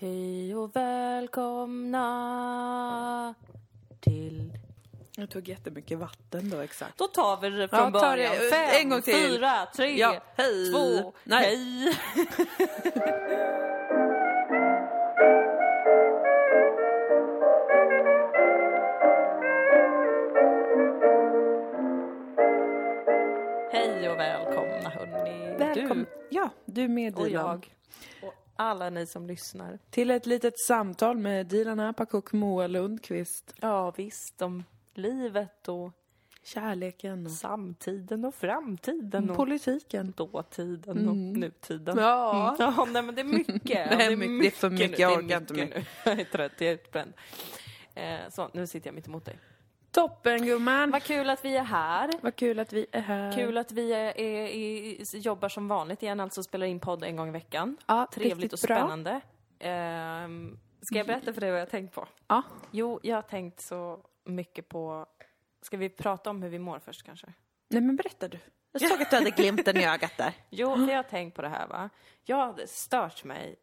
Hej och välkomna till... Jag tog jättemycket vatten då, exakt. Då tar vi det från Ja, början. det, Fem, en gång till. fyra, tre, Ja, hej. två, Nej. hej. Hej och välkomna hörni. Välkommen. Ja, du med Du och jag. Alla ni som lyssnar. Till ett litet samtal med Dilan Apak och Moa Lundqvist. Ja visst, om livet och Kärleken och samtiden och framtiden och politiken. dåtiden och nutiden. Ja. Mm. ja nej, men det är mycket. Det är mycket, det är för mycket, nu. jag Det är orkar inte nu. Jag är trött, jag är utbränd. Eh, så, nu sitter jag mitt emot dig. Toppen gumman! Vad kul att vi är här. Vad kul att vi är här. Kul att vi är, är, är, jobbar som vanligt igen, alltså spelar in podd en gång i veckan. Ja, Trevligt och bra. spännande. Ehm, ska jag berätta för dig vad jag har tänkt på? Ja. Jo, jag har tänkt så mycket på... Ska vi prata om hur vi mår först kanske? Nej men berätta du. Jag såg att du hade glimten i ögat där. Jo, jag har tänkt på det här va. Jag hade stört mig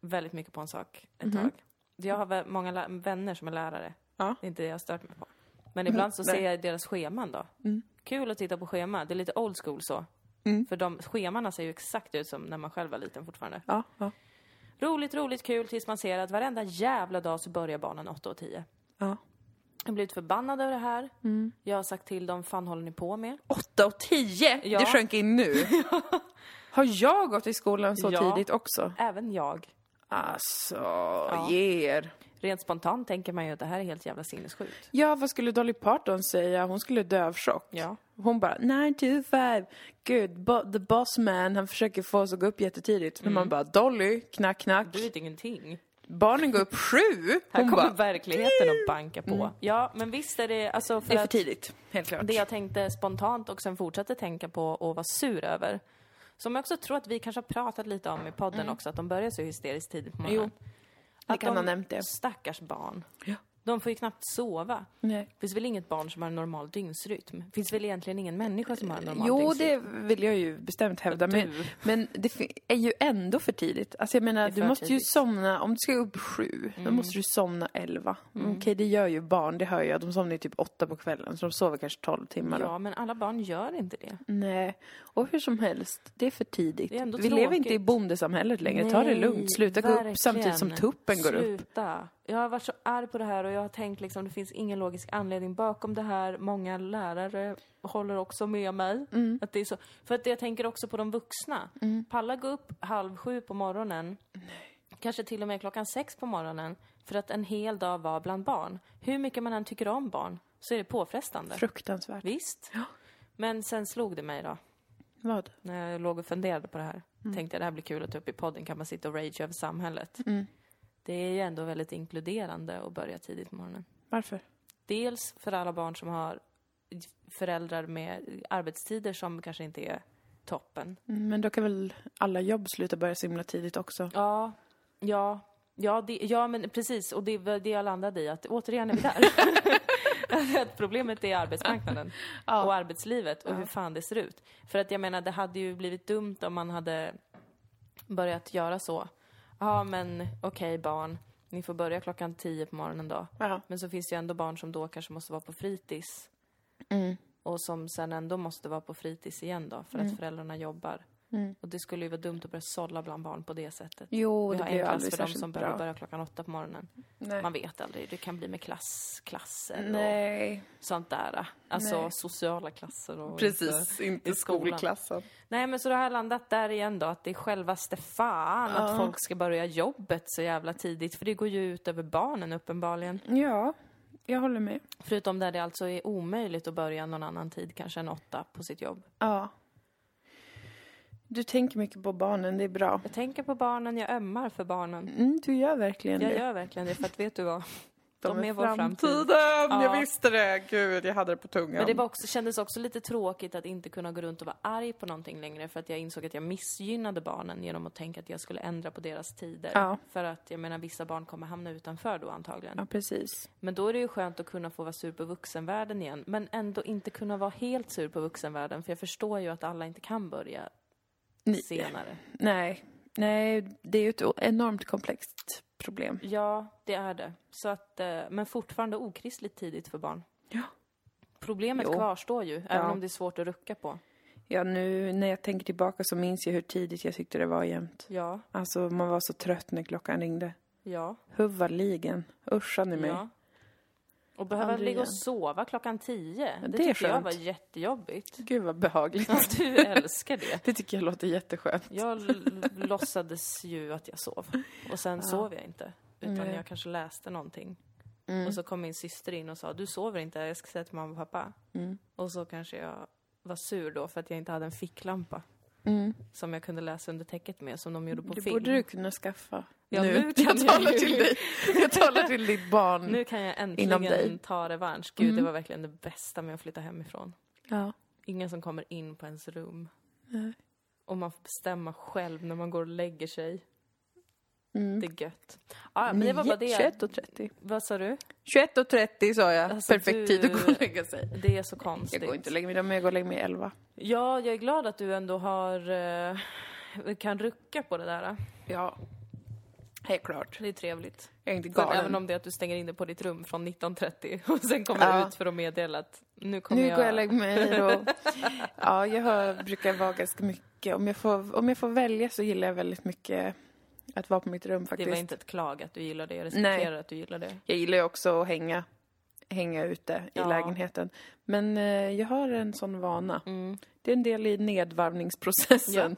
väldigt mycket på en sak ett tag. Jag har många vänner som är lärare. Ja. Det är inte det jag har stört mig på. Men ibland så ser jag deras scheman då. Kul att titta på schema. Det är lite old school så. För de schemana ser ju exakt ut som när man själv var liten fortfarande. Ja, ja. Roligt, roligt, kul tills man ser att varenda jävla dag så börjar barnen 8 och 10. ja. Jag har blivit förbannad över det här. Jag har sagt till dem, fan håller ni på med? 8 och 10! Ja. Det sjönk in nu. Har jag gått i skolan så Ja. tidigt också? Även jag. Alltså, ge er. Rent spontant tänker man ju att det här är helt jävla sinnessjukt. Ja, vad skulle Dolly Parton säga? Hon skulle dö av chock. Ja. Hon bara 9 to 5, good, bo- the boss man, han försöker få oss att gå upp jättetidigt. Men man bara Dolly, knack knack. Du vet ingenting. Barnen går upp sju. Här Hon kommer bara, verkligheten att banka på. Ja, men visst är det, alltså för det är för tidigt, helt klart. det jag tänkte spontant och sen fortsatte tänka på och var sur över. Som jag också tror att vi kanske har pratat lite om i podden också, att de börjar så hysteriskt tidigt på morgonen. Jo, vi kan de, ha nämnt det. Stackars barn. Ja. De får ju knappt sova. Nej. Det finns väl inget barn som har en normal dygnsrytm? Det finns väl egentligen ingen människa som har en normal Jo, dygnsrytm? det vill jag ju bestämt hävda. Men, men det är ju ändå för tidigt. Alltså jag menar, du måste ju tidigt. somna, om du ska upp sju, då måste du somna elva. Okej, det gör ju barn, det hör jag. De somnar ju typ åtta på kvällen, så de sover kanske tolv timmar då. Ja, men alla barn gör inte det. Nej, och hur som helst, det är för tidigt. Är Vi lever inte i tråkigt. bondesamhället längre. Ta det Nej, lugnt. Sluta gå upp verkligen. samtidigt som tuppen går upp. Sluta. Jag har varit så arg på det här och jag har tänkt liksom det finns ingen logisk anledning bakom det här. Många lärare håller också med mig. Mm. Att det är så. För att jag tänker också på de vuxna. Palla gå upp halv sju på morgonen. Kanske till och med klockan sex på morgonen. För att en hel dag vara bland barn. Hur mycket man än tycker om barn så är det påfrestande. Fruktansvärt. Visst. Men sen slog det mig då. Vad? När jag låg och funderade på det här. Mm. Tänkte jag det här blir kul att ta upp i podden. Kan man sitta och rage över samhället? Det är ju ändå väldigt inkluderande att börja tidigt på morgonen. Varför? Dels för alla barn som har föräldrar med arbetstider som kanske inte är toppen. Mm, Men då kan väl alla jobb sluta börja så himla tidigt också? Ja, ja, ja, det, ja men precis. Och det var det jag landade i, att återigen är vi där. att problemet är arbetsmarknaden och arbetslivet och hur fan det ser ut. För att jag menar, det hade ju blivit dumt om man hade börjat göra så. Ja, men okej barn, ni får börja klockan tio på morgonen då. Ja. Men så finns det ju ändå barn som då kanske måste vara på fritids. Och som sen ändå måste vara på fritids igen då, för att föräldrarna jobbar. Och det skulle ju vara dumt att börja sålla bland barn på det sättet. Jo, Vi det blir aldrig för de som behöver börja klockan åtta på morgonen. Nej. Man vet aldrig, det kan bli med klass, klasser Nej, och sånt där. Alltså Nej. sociala klasser och precis. Inte i skolan. skolklassen. Nej men så det har landat där igen då, att det är självaste fan att Ja. folk ska börja jobbet så jävla tidigt. För det går ju ut över barnen uppenbarligen. Ja, jag håller med. Förutom där det alltså är omöjligt att börja någon annan tid, kanske än åtta, på sitt jobb. Ja. Du tänker mycket på barnen, det är bra. Jag tänker på barnen, jag ömmar för barnen. Mm, du gör verkligen Jag det. gör verkligen det, för att vet du vad? De, är, vår framtid. framtiden! Ja. Jag visste det! Gud, jag hade det på tungan. Men det var också, kändes också lite tråkigt att inte kunna gå runt och vara arg på någonting längre för att jag insåg att jag missgynnade barnen genom att tänka att jag skulle ändra på deras tider. Ja. För att jag menar, vissa barn kommer hamna utanför då antagligen. Ja, precis. Men då är det ju skönt att kunna få vara sur på vuxenvärlden igen, men ändå inte kunna vara helt sur på vuxenvärlden för jag förstår ju att alla inte kan börja senare. Nej, nej, det är ju ett enormt komplext problem. Ja, det är det. Så att, eh, men fortfarande okristligt tidigt för barn. Ja. Problemet Jo. kvarstår ju, även Ja. om det är svårt att rucka på. Ja, nu när jag tänker tillbaka så minns jag hur tidigt jag tyckte det var jämt. Ja, Alltså, man var så trött när klockan ringde. ja, Huvudligen. Uschade ni mig. ja. Och behöva Aldrig ligga och sova klockan tio, det, det är tyckte jag var jättejobbigt. Gud vad behagligt. Ja, du älskar det. Det tycker jag låter jätteskönt. Jag låtsades ju att jag sov. Och sen sov jag inte. Utan Nej. jag kanske läste någonting. Mm. Och så kom min syster in och sa, du sover inte, jag ska säga till mamma och pappa. Mm. Och så kanske jag var sur då för att jag inte hade en ficklampa. Mm. Som jag kunde läsa under täcket med, som de gjorde på Det film. borde du kunna skaffa. Ja, nu kan jag jag talar ju. till dig. Jag talar till ditt barn. Nu kan jag äntligen ta revansch. Gud, Mm. det var verkligen det bästa med att flytta hemifrån. Ja. Ingen som kommer in på ens rum. Nej. Och man får bestämma själv när man går och lägger sig. Mm. Det är gött. Ja, men det var bara det. 21 och 30. Vad sa du? 21 och 30 sa jag. Alltså, Perfekt du- tid att gå och lägga sig. Det är så konstigt. Jag går inte och lägger mig, men jag går och lägger mig 11. Ja, jag är glad att du ändå har... Eh, kan rucka på det där. Ja. Helt klart. Det är trevligt. Jag är inte galen. även om det är att du stänger in dig på ditt rum från 19.30 och sen kommer Ja. ut för att meddela att nu kommer Nu jag... går jag och lägger mig då. Ja, jag har, brukar vara ganska mycket. Om jag, får, om jag får välja så gillar jag väldigt mycket att vara på mitt rum Det faktiskt. var inte ett klag att du gillar det. Jag respekterar att du gillar det. Jag gillar ju också att hänga, hänga ute i Ja. lägenheten. Men eh, jag har en sån vana. Mm. Det är en del i nedvarvningsprocessen.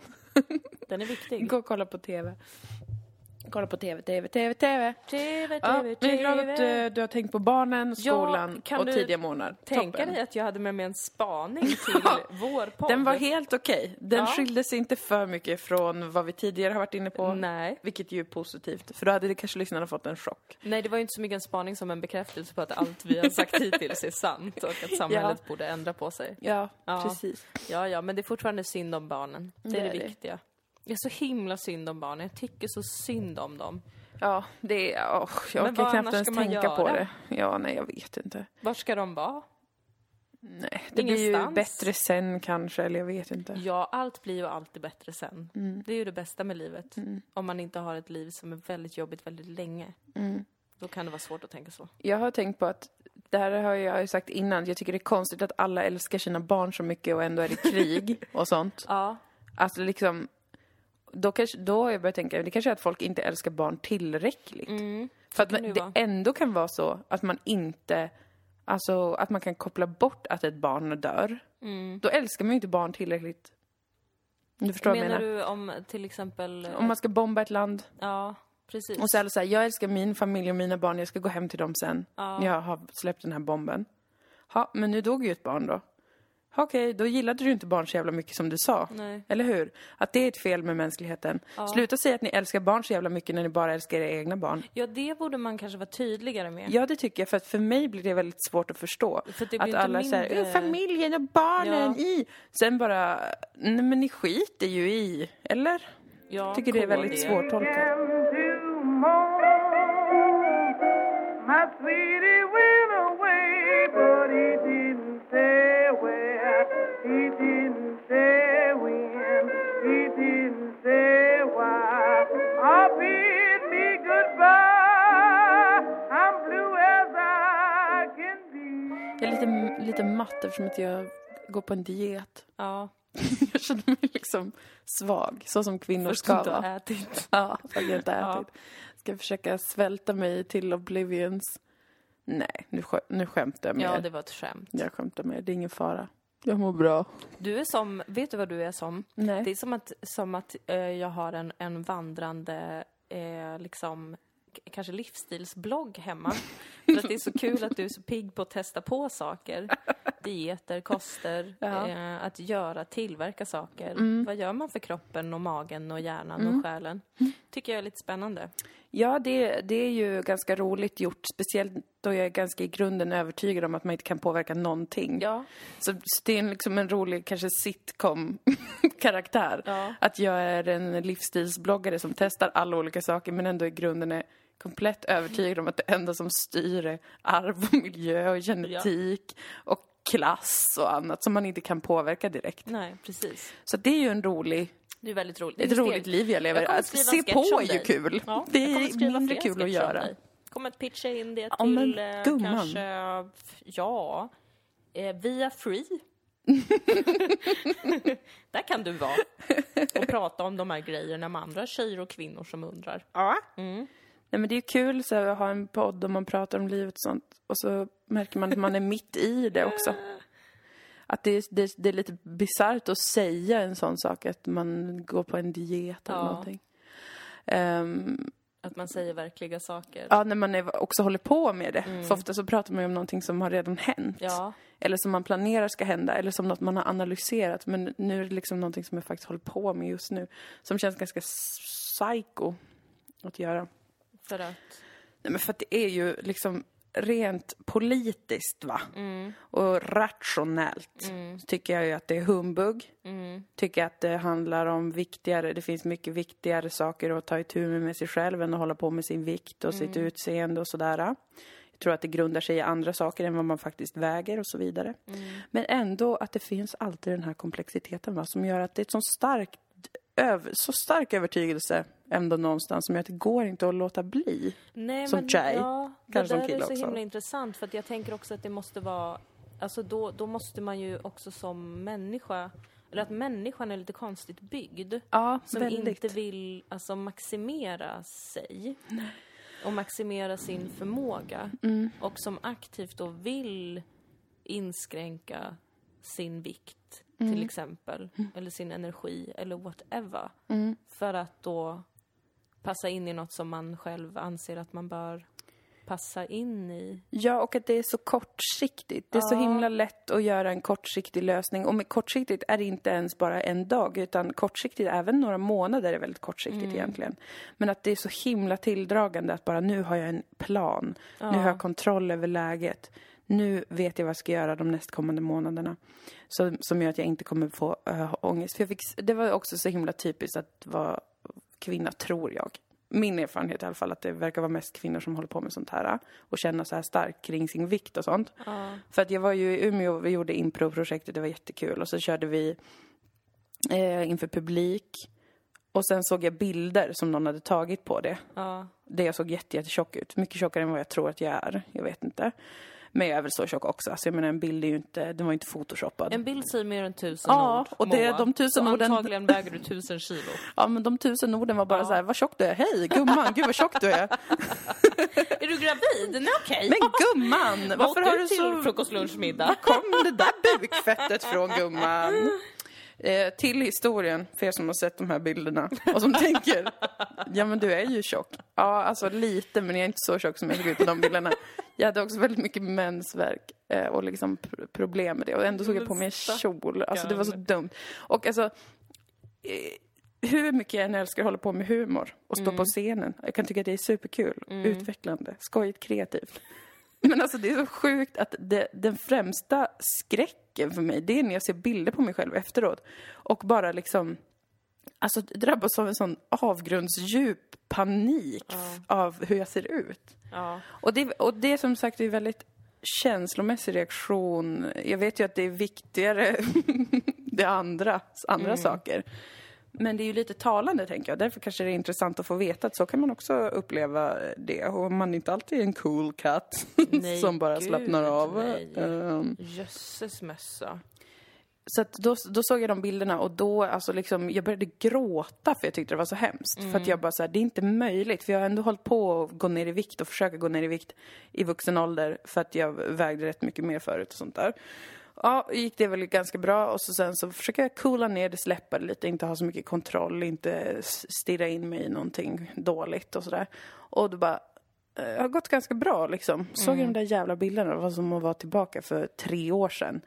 Den är viktig. Gå och kolla på TV. Kolla på TV, TV, TV, TV. TV, Ja, TV, jag är glad att TV. eh, du har tänkt på barnen, skolan kan och du tidiga månader. Tänka dig att jag hade med mig en spaning till vår podd. Den var helt okej. Den Ja. skilde sig inte för mycket från vad vi tidigare har varit inne på. Nej. Vilket ju är positivt, för då hade det kanske lyssnarna fått en chock. Nej, det var ju inte så mycket en spaning som en bekräftelse på att allt vi har sagt hittills är sant och att samhället borde ändra på sig. Ja, Ja. precis. Ja, ja, men det är fortfarande synd om barnen. Det är Det det, är det. är så himla synd om barnen. Jag tycker så synd om dem. Ja, det är... åh, jag vad knappt ens tänka på det. Ja, nej, jag vet inte. Var ska de vara? Nej, det blir ju Ingenstans. bättre sen kanske, eller jag vet inte. Ja, allt blir ju alltid bättre sen. Mm. Det är ju det bästa med livet. Om man inte har ett liv som är väldigt jobbigt väldigt länge. Mm. Då kan det vara svårt att tänka så. Jag har tänkt på att, det här har jag ju sagt innan, jag tycker det är konstigt att alla älskar sina barn så mycket och ändå är det krig och sånt. Ja, Alltså liksom, då, kanske, då har jag börjat tänka, det kanske är att folk inte älskar barn tillräckligt. mm. För att man, det det ändå kan vara så att man inte, alltså att man kan koppla bort att ett barn dör. Mm. Då älskar man ju inte barn tillräckligt. Du förstår vad jag Menar menar? du om till exempel... Om man ska bomba ett land Ja, precis. och så är det så här, jag älskar min familj och mina barn, jag ska gå hem till dem sen. Ja. När jag har släppt den här bomben. Ja, men nu dog ju ett barn då. Ja, Okej, då gillade du inte barn så jävla mycket som du sa. Nej. Eller hur? Att det är ett fel med mänskligheten. Sluta säga att ni älskar barn så jävla mycket när ni bara älskar era egna barn. Ja, det borde man kanske vara tydligare med. Ja, det tycker jag. För att för mig blir det väldigt svårt att förstå. För att inte alla säger mindre- familjen och barnen Ja. i. Sen bara, nej men ni skiter ju i. Eller? Ja, tycker det är väldigt svårtolkat. Lite, lite matt eftersom att jag går på en diet. Ja, Jag känner mig liksom svag, så som kvinnor först ska inte har vara. ätit. Ja, för att jag inte Ja. ätit. Ska försöka svälta mig till oblivions. Nej, nu, skä- nu skämtar jag med Ja, det var ett skämt. Jag skämtar med er, det är ingen fara. Jag mår bra. Du är som, vet du vad du är som? Nej. Det är som att, som att eh, jag har en, en vandrande, eh, liksom, kanske livsstilsblogg hemma. För att det är så kul att du är så pigg på att testa på saker. Dieter, koster, Ja. eh, att göra, tillverka saker. Vad gör man för kroppen och magen och hjärnan och själen? Tycker jag är lite spännande. Ja, det, det är ju ganska roligt gjort. Speciellt då jag är ganska i grunden övertygad om att man inte kan påverka någonting. Ja, Så, så det är liksom en rolig, kanske sitcom-karaktär. Ja. Att jag är en livsstilsbloggare som testar alla olika saker men ändå i grunden är komplett övertygad om att det enda som styr är arv och miljö och genetik och klass och annat som man inte kan påverka direkt. nej, precis. Så det är ju en rolig Det är väldigt roligt. Ett roligt liv jag lever. Jag Att se på är ju kul. Ja, det jag är mindre kul att göra. dig. Kommer att pitcha in det Ja, men till eh, gumman. kanske, ja, eh, via Free. Där kan du vara och prata om de här grejerna med andra tjejer och kvinnor som undrar. Ja. Mm. Nej, men det är kul så här, att ha en podd och man pratar om livet och sånt. Och så märker man att man är mitt i det också. Att det, är- det, det är lite bisarrt att säga en sån sak, att man går på en diet eller Ja. någonting. Ehm, Att man säger verkliga saker. ja, när man är, också håller på med det. För ofta så pratar man ju om någonting som har redan hänt. Ja, Eller som man planerar ska hända, eller som något man har analyserat. Men nu är det liksom någonting som jag faktiskt håller på med just nu. Som känns ganska psycho att göra. För att... Nej, men för att det är ju liksom rent politiskt va? Och rationellt så tycker jag ju att det är humbug. Tycker att det handlar om viktigare, det finns mycket viktigare saker att ta itu med med sig själv än att hålla på med sin vikt och sitt utseende och sådär. Jag tror att det grundar sig i andra saker än vad man faktiskt väger och så vidare. Men ändå att det finns alltid den här komplexiteten va? som gör att det är ett så starkt över, så stark övertygelse ändå någonstans som gör att det går inte att låta bli. Nej, Som men, tjej. Ja, det Kanske som där är kille så också. himla intressant för att jag tänker också att det måste vara, alltså då, då måste man ju också som människa, eller att människan är lite konstigt byggd. Ja, Som inte vill alltså maximera sig. Och maximera sin förmåga. Mm. Och som aktivt då vill inskränka sin vikt Mm. till exempel. Eller sin energi eller whatever. Mm. För att då passa in i något som man själv anser att man bör passa in i. Ja, och att det är så kortsiktigt. Det är så Ja. himla lätt att göra en kortsiktig lösning. Och med kortsiktigt är det inte ens bara en dag, utan kortsiktigt, även några månader är väldigt kortsiktigt egentligen. Men att det är så himla tilldragande att bara nu har jag en plan. Nu har jag kontroll över läget. Nu vet jag vad jag ska göra de nästkommande månaderna. Så, som gör att jag inte kommer få uh, ångest. För jag fick, det var också så himla typiskt att vara kvinna, tror jag. Min erfarenhet i alla fall, att det verkar vara mest kvinnor som håller på med sånt här. Och känna så här starkt kring sin vikt och sånt. För att jag var ju i Umeå och vi gjorde improprojektet, det var jättekul. Och så körde vi eh, inför publik. Och sen såg jag bilder som någon hade tagit på det. Ja. Det jag såg jätte, jättetjock ut. Mycket tjockare än vad jag tror att jag är. Jag vet inte. Men jag är väl så tjock också. Alltså jag menar en bild är ju inte, den var ju inte photoshoppad. En bild säger mer än tusen Ja, ord, och det Moa. de tusen Så orden- antagligen väger du tusen kilo. Ja men de tusen orden var bara Ja. så här, vad tjock du är. Hej gumman, gud vad tjock du är. Är du gravid? Nej okej. Men gumman, varför har du så... frukost, lunch, middag? kom det där bukfettet från gumman? Eh, till historien, för er som har sett de här bilderna och som tänker, ja men du är ju tjock. Ja, alltså lite, men jag är inte så tjock som jag såg ut på de bilderna. Jag hade också väldigt mycket mensvärk eh, och liksom pr- problem med det. Och ändå såg jag på mig en kjol. Alltså det var så dumt. Och alltså, eh, hur mycket jag än älskar att hålla på med humor och stå på scenen. Jag kan tycka att det är superkul, utvecklande, skojigt, kreativt. Men alltså det är så sjukt att det, den främsta skräcken för mig, det är när jag ser bilder på mig själv efteråt och bara liksom Alltså drabbas av en sån avgrundsdjup panik av hur jag ser ut. Ja. Och det, och det är som sagt en väldigt känslomässig reaktion. Jag vet ju att det är viktigare det andra, andra saker. Men det är ju lite talande tänker jag. Därför kanske det är intressant att få veta att så kan man också uppleva det. Och man är inte alltid en cool katt Nej, som bara gud, slappnar av. nej. Ehm, Jösses mössa. så då, då såg jag de bilderna och då, alltså liksom, jag började gråta för jag tyckte det var så hemskt. För att jag bara så här, det är inte möjligt. För jag har ändå hållit på att gå ner i vikt och försöka gå ner i vikt i vuxen ålder för att jag vägde rätt mycket mer förut och sånt där. Ja, gick det väl ganska bra och så sen så försöker jag coola ner det, släppa det lite, inte ha så mycket kontroll, inte stirra in mig i någonting dåligt och sådär. Och då bara, eh, det har gått ganska bra liksom. Såg jag de där jävla bilderna, det var som att vara tillbaka för tre år sedan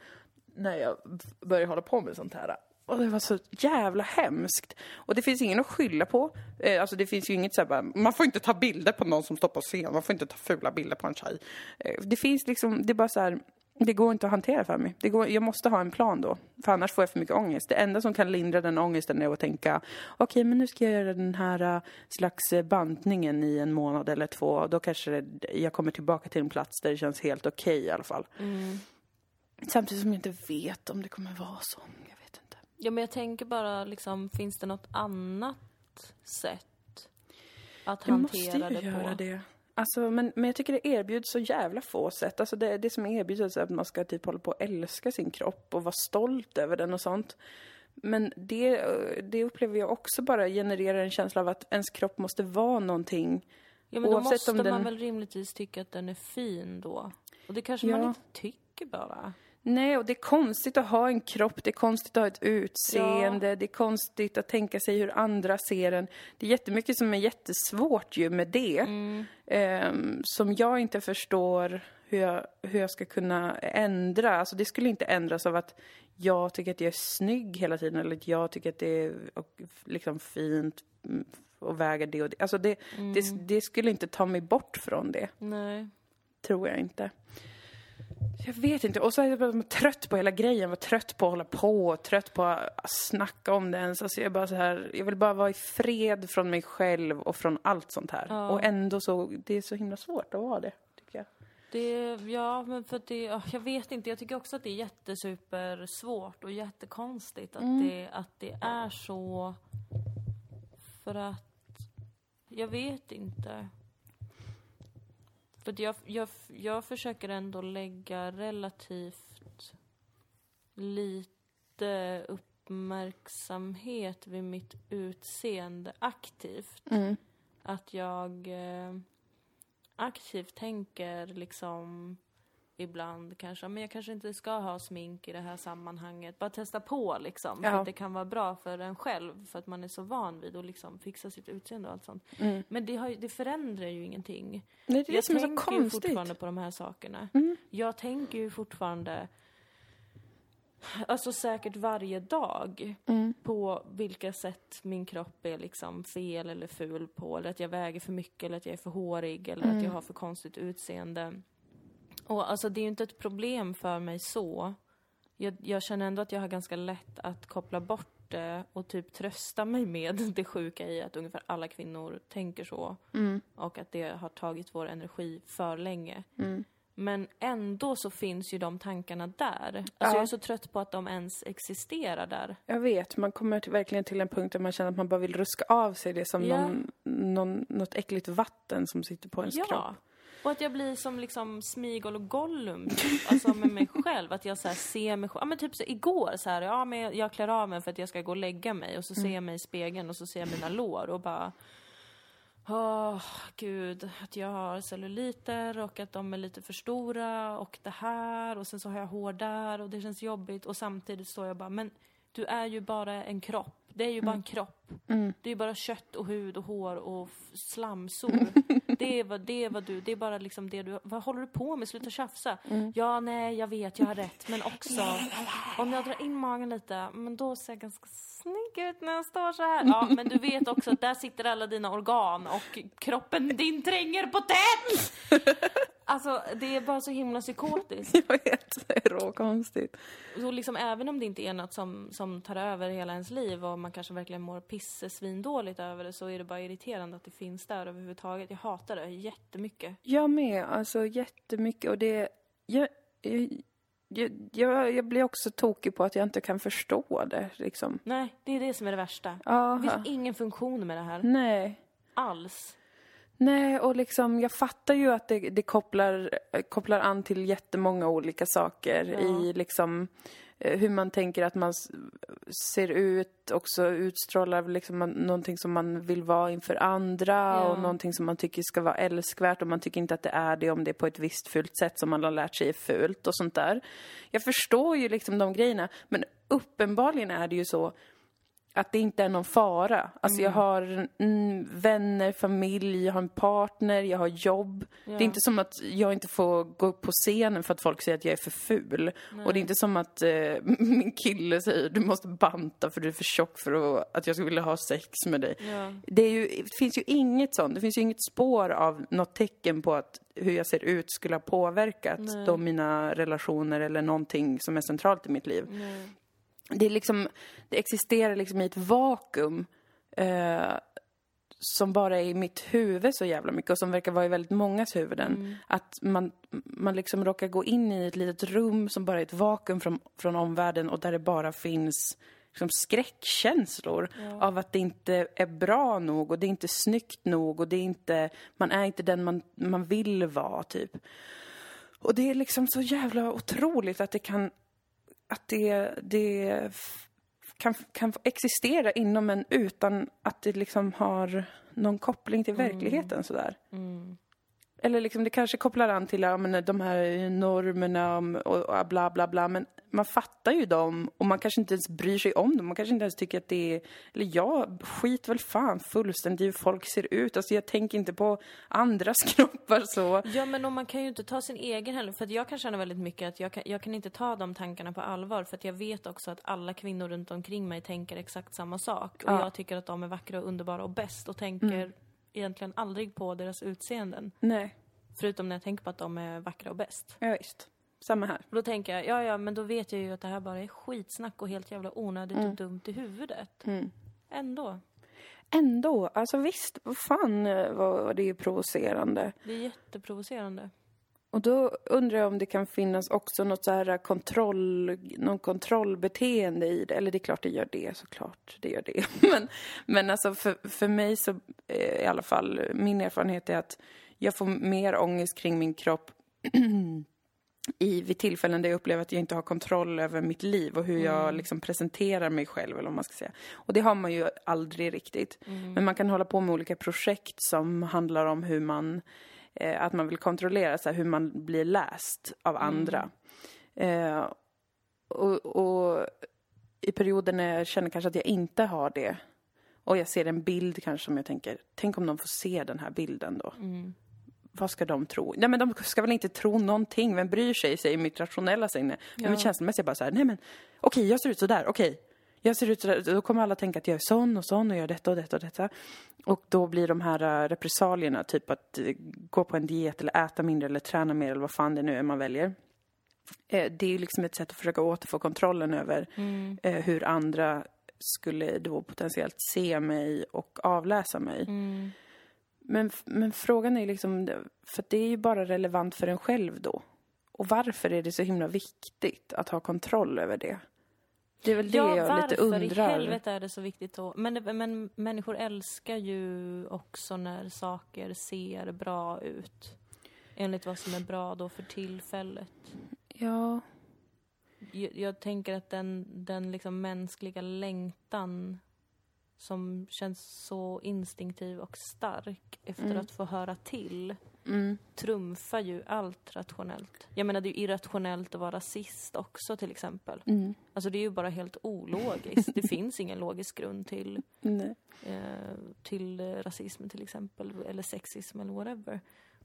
när jag började hålla på med sånt här. Och det var så jävla hemskt. Och det finns ingen att skylla på. Eh, alltså det finns ju inget så här bara, man får inte ta bilder på någon som står på scen, man får inte ta fula bilder på en tjej. Eh, det finns liksom, det är bara så här, det går inte att hantera för mig. Det går, jag måste ha en plan då, för annars får jag för mycket ångest. Det enda som kan lindra den ångesten är att tänka, okej men nu ska jag göra den här eh, slags eh, bantningen i en månad eller två. Då kanske jag kommer tillbaka till en plats där det känns helt okej i alla fall. Samtidigt som jag inte vet om det kommer vara så. Jag vet inte. Ja, men jag tänker bara liksom, finns det något annat sätt att Det måste hantera ju det göra på? det. Alltså, men, men jag tycker det erbjuds så jävla få sätt. Alltså det, det som erbjuds är att man ska typ hålla på att älska sin kropp och vara stolt över den och sånt. Men det, det upplever jag också bara genererar en känsla av att ens kropp måste vara någonting. Ja, men då måste man den- väl rimligtvis tycka att den är fin då? Och det kanske Ja. man inte tycker bara. Nej, och det är konstigt att ha en kropp, det är konstigt att ha ett utseende, det är konstigt att tänka sig hur andra ser en. Det är jättemycket som är jättesvårt ju med det. Mm. ehm, som jag inte förstår hur jag, hur jag ska kunna ändra. Alltså det skulle inte ändras av att jag tycker att jag är snygg hela tiden eller att jag tycker att det är och, liksom fint mm, och väger det och det. Alltså det, det, det skulle inte ta mig bort från det Nej. tror jag inte. Jag vet inte. Och så är jag bara trött på hela grejen. Jag var trött på att hålla på, trött på att snacka om det ens. Alltså jag, bara så här, jag vill bara vara i fred från mig själv och från allt sånt här. Ja. Och ändå så, det är så himla svårt att vara det, tycker jag. Det, ja, men för det, ja, jag vet inte, jag tycker också att det är jättesuper svårt och jättekonstigt att, det, att det är så. För att, jag vet inte. För jag, jag, jag försöker ändå lägga relativt lite uppmärksamhet vid mitt utseende aktivt. Att jag eh, aktivt tänker liksom ibland kanske, men jag kanske inte ska ha smink i det här sammanhanget. Bara testa på liksom. Ja. att det kan vara bra för en själv, för att man är så van vid att liksom fixa sitt utseende och allt sånt. Men det, har, det förändrar ju ingenting. Nej, det är jag som är så tänker ju konstigt. fortfarande på de här sakerna. Jag tänker ju fortfarande, alltså säkert varje dag, på vilka sätt min kropp är liksom fel eller ful på. Eller att jag väger för mycket, eller att jag är för hårig, eller att jag har för konstigt utseende. Och alltså det är ju inte ett problem för mig så. Jag, jag känner ändå att jag har ganska lätt att koppla bort det och typ trösta mig med det sjuka i att ungefär alla kvinnor tänker så. Och att det har tagit vår energi för länge. Men ändå så finns ju de tankarna där. Alltså Ja. jag är så trött på att de ens existerar där. Jag vet, man kommer till, verkligen till en punkt där man känner att man bara vill ruska av sig det som Ja. någon, någon, något äckligt vatten som sitter på ens Ja. kropp. Och att jag blir som liksom Smigol och Gollum, typ. alltså med mig själv. Att jag så ser mig själv. Ja men typ så igår så här, ja men jag, klär av mig för att jag ska gå och lägga mig och så ser jag mig i spegeln och så ser jag mina lår och bara Åh, gud, att jag har celluliter och att de är lite för stora och det här och sen så har jag hår där och det känns jobbigt och samtidigt står jag bara, men du är ju bara en kropp. Det är ju bara en kropp. Det är ju bara kött och hud och hår och slamsor. det, vad, det vad du, det är bara liksom det du, vad håller du på med? Sluta tjafsa. Ja, nej, jag vet, jag har rätt, men också om jag drar in magen lite, men då ser jag ganska snygg ut när jag står så här. Ja, men du vet också att där sitter alla dina organ och kroppen din tränger på tätt! Alltså, det är bara så himla psykotiskt. Jag vet, det är råkonstigt. Så liksom, även om det inte är något som, som tar över hela ens liv och man kanske verkligen mår pissesvindåligt över det så är det bara irriterande att det finns där överhuvudtaget. Jag hatar det jättemycket. Jag med, alltså jättemycket. Och det... Jag, jag, jag, jag, jag blir också tokig på att jag inte kan förstå det, liksom. Nej, det är det som är det värsta. Ja, Det finns ingen funktion med det här. nej. Alls. Nej, och liksom jag fattar ju att det, det kopplar, kopplar an till jättemånga olika saker i liksom eh, hur man tänker att man ser ut, också utstrålar liksom någonting som man vill vara inför andra Ja. och någonting som man tycker ska vara älskvärt och man tycker inte att det är det om det är på ett visst fult sätt som man har lärt sig är fult och sånt där. Jag förstår ju liksom de grejerna, men uppenbarligen är det ju så att det inte är någon fara. Alltså jag har mm, vänner, familj, jag har en partner, jag har jobb. Det är inte som att jag inte får gå upp på scenen för att folk säger att jag är för ful. Och det är inte som att eh, min kille säger du måste banta för du är för tjock för att, att jag skulle vilja ha sex med dig. Ja. Det, ju, det finns ju inget sånt. Det finns ju inget spår av något tecken på att hur jag ser ut skulle ha påverkat då mina relationer eller någonting som är centralt i mitt liv Nej. Det är liksom, det existerar liksom i ett vakuum eh, som bara är i mitt huvud så jävla mycket och som verkar vara i väldigt mångas huvuden. Att man, man liksom råkar gå in i ett litet rum som bara är ett vakuum från, från omvärlden och där det bara finns liksom skräckkänslor av att det inte är bra nog och det är inte snyggt nog och det är inte, man är inte den man, man vill vara typ. Och det är liksom så jävla otroligt att det kan, att det, det kan, kan existera inom en utan att det liksom har någon koppling till verkligheten sådär. Eller liksom det kanske kopplar an till ja, men de här normerna och, och bla bla bla. Men man fattar ju dem och man kanske inte ens bryr sig om dem. Man kanske inte ens tycker att det är... Eller jag skit väl fan fullständigt hur folk ser ut. Alltså jag tänker inte på andras kroppar så. Ja men och man kan ju inte ta sin egen heller, för jag kan känna väldigt mycket att jag kan, jag kan inte ta de tankarna på allvar för att jag vet också att alla kvinnor runt omkring mig tänker exakt samma sak. Och Ja. jag tycker att de är vackra och underbara och bäst och tänker egentligen aldrig på deras utseenden. Nej, Förutom när jag tänker på att de är vackra och bäst. ja, visst. Samma här. Och då tänker jag, ja ja men då vet jag ju att det här bara är skitsnack och helt jävla onödigt och dumt i huvudet. Ändå. Ändå, alltså visst, vad fan eh, vad det är provocerande. Det är jätteprovocerande. Och då undrar jag om det kan finnas också något så här kontroll, någon kontrollbeteende i det. Eller det är klart det gör det, såklart. Det gör det. Men, men alltså för, för mig så, eh, i alla fall, min erfarenhet är att jag får mer ångest kring min kropp i, vid tillfällen där jag upplever att jag inte har kontroll över mitt liv och hur jag liksom presenterar mig själv, eller vad man ska säga. Och det har man ju aldrig riktigt. Men man kan hålla på med olika projekt som handlar om hur man, eh, att man vill kontrollera så här, hur man blir läst av andra. Eh, och, och i perioder när jag känner kanske att jag inte har det och jag ser en bild kanske som jag tänker, tänk om de får se den här bilden då. Vad ska de tro? Nej men de ska väl inte tro någonting, vem bryr sig, säger mitt rationella sinne. Men mitt känslomässiga bara så här, nej men okej jag ser ut sådär, okej. Jag ser ut sådär, då kommer alla tänka att jag är sån och sån och gör detta och detta och detta. Och då blir de här äh, repressalierna, typ att äh, gå på en diet eller äta mindre eller träna mer eller vad fan det nu är man väljer. Eh, det är ju liksom ett sätt att försöka återfå kontrollen över eh, hur andra skulle då potentiellt se mig och avläsa mig. Men, f- men frågan är liksom, för det är ju bara relevant för en själv då. Och varför är det så himla viktigt att ha kontroll över det? Det är väl det ja, jag varför lite undrar. i helvete är det så viktigt då? Men, men människor älskar ju också när saker ser bra ut. Enligt vad som är bra då för tillfället. Ja, Jag, jag tänker att den, den liksom mänskliga längtan som känns så instinktiv och stark efter att få höra till trumfar ju allt rationellt. Jag menar, det är ju irrationellt att vara rasist också till exempel. Alltså det är ju bara helt ologiskt. det finns ingen logisk grund till, eh, till rasism till exempel, eller sexism eller whatever.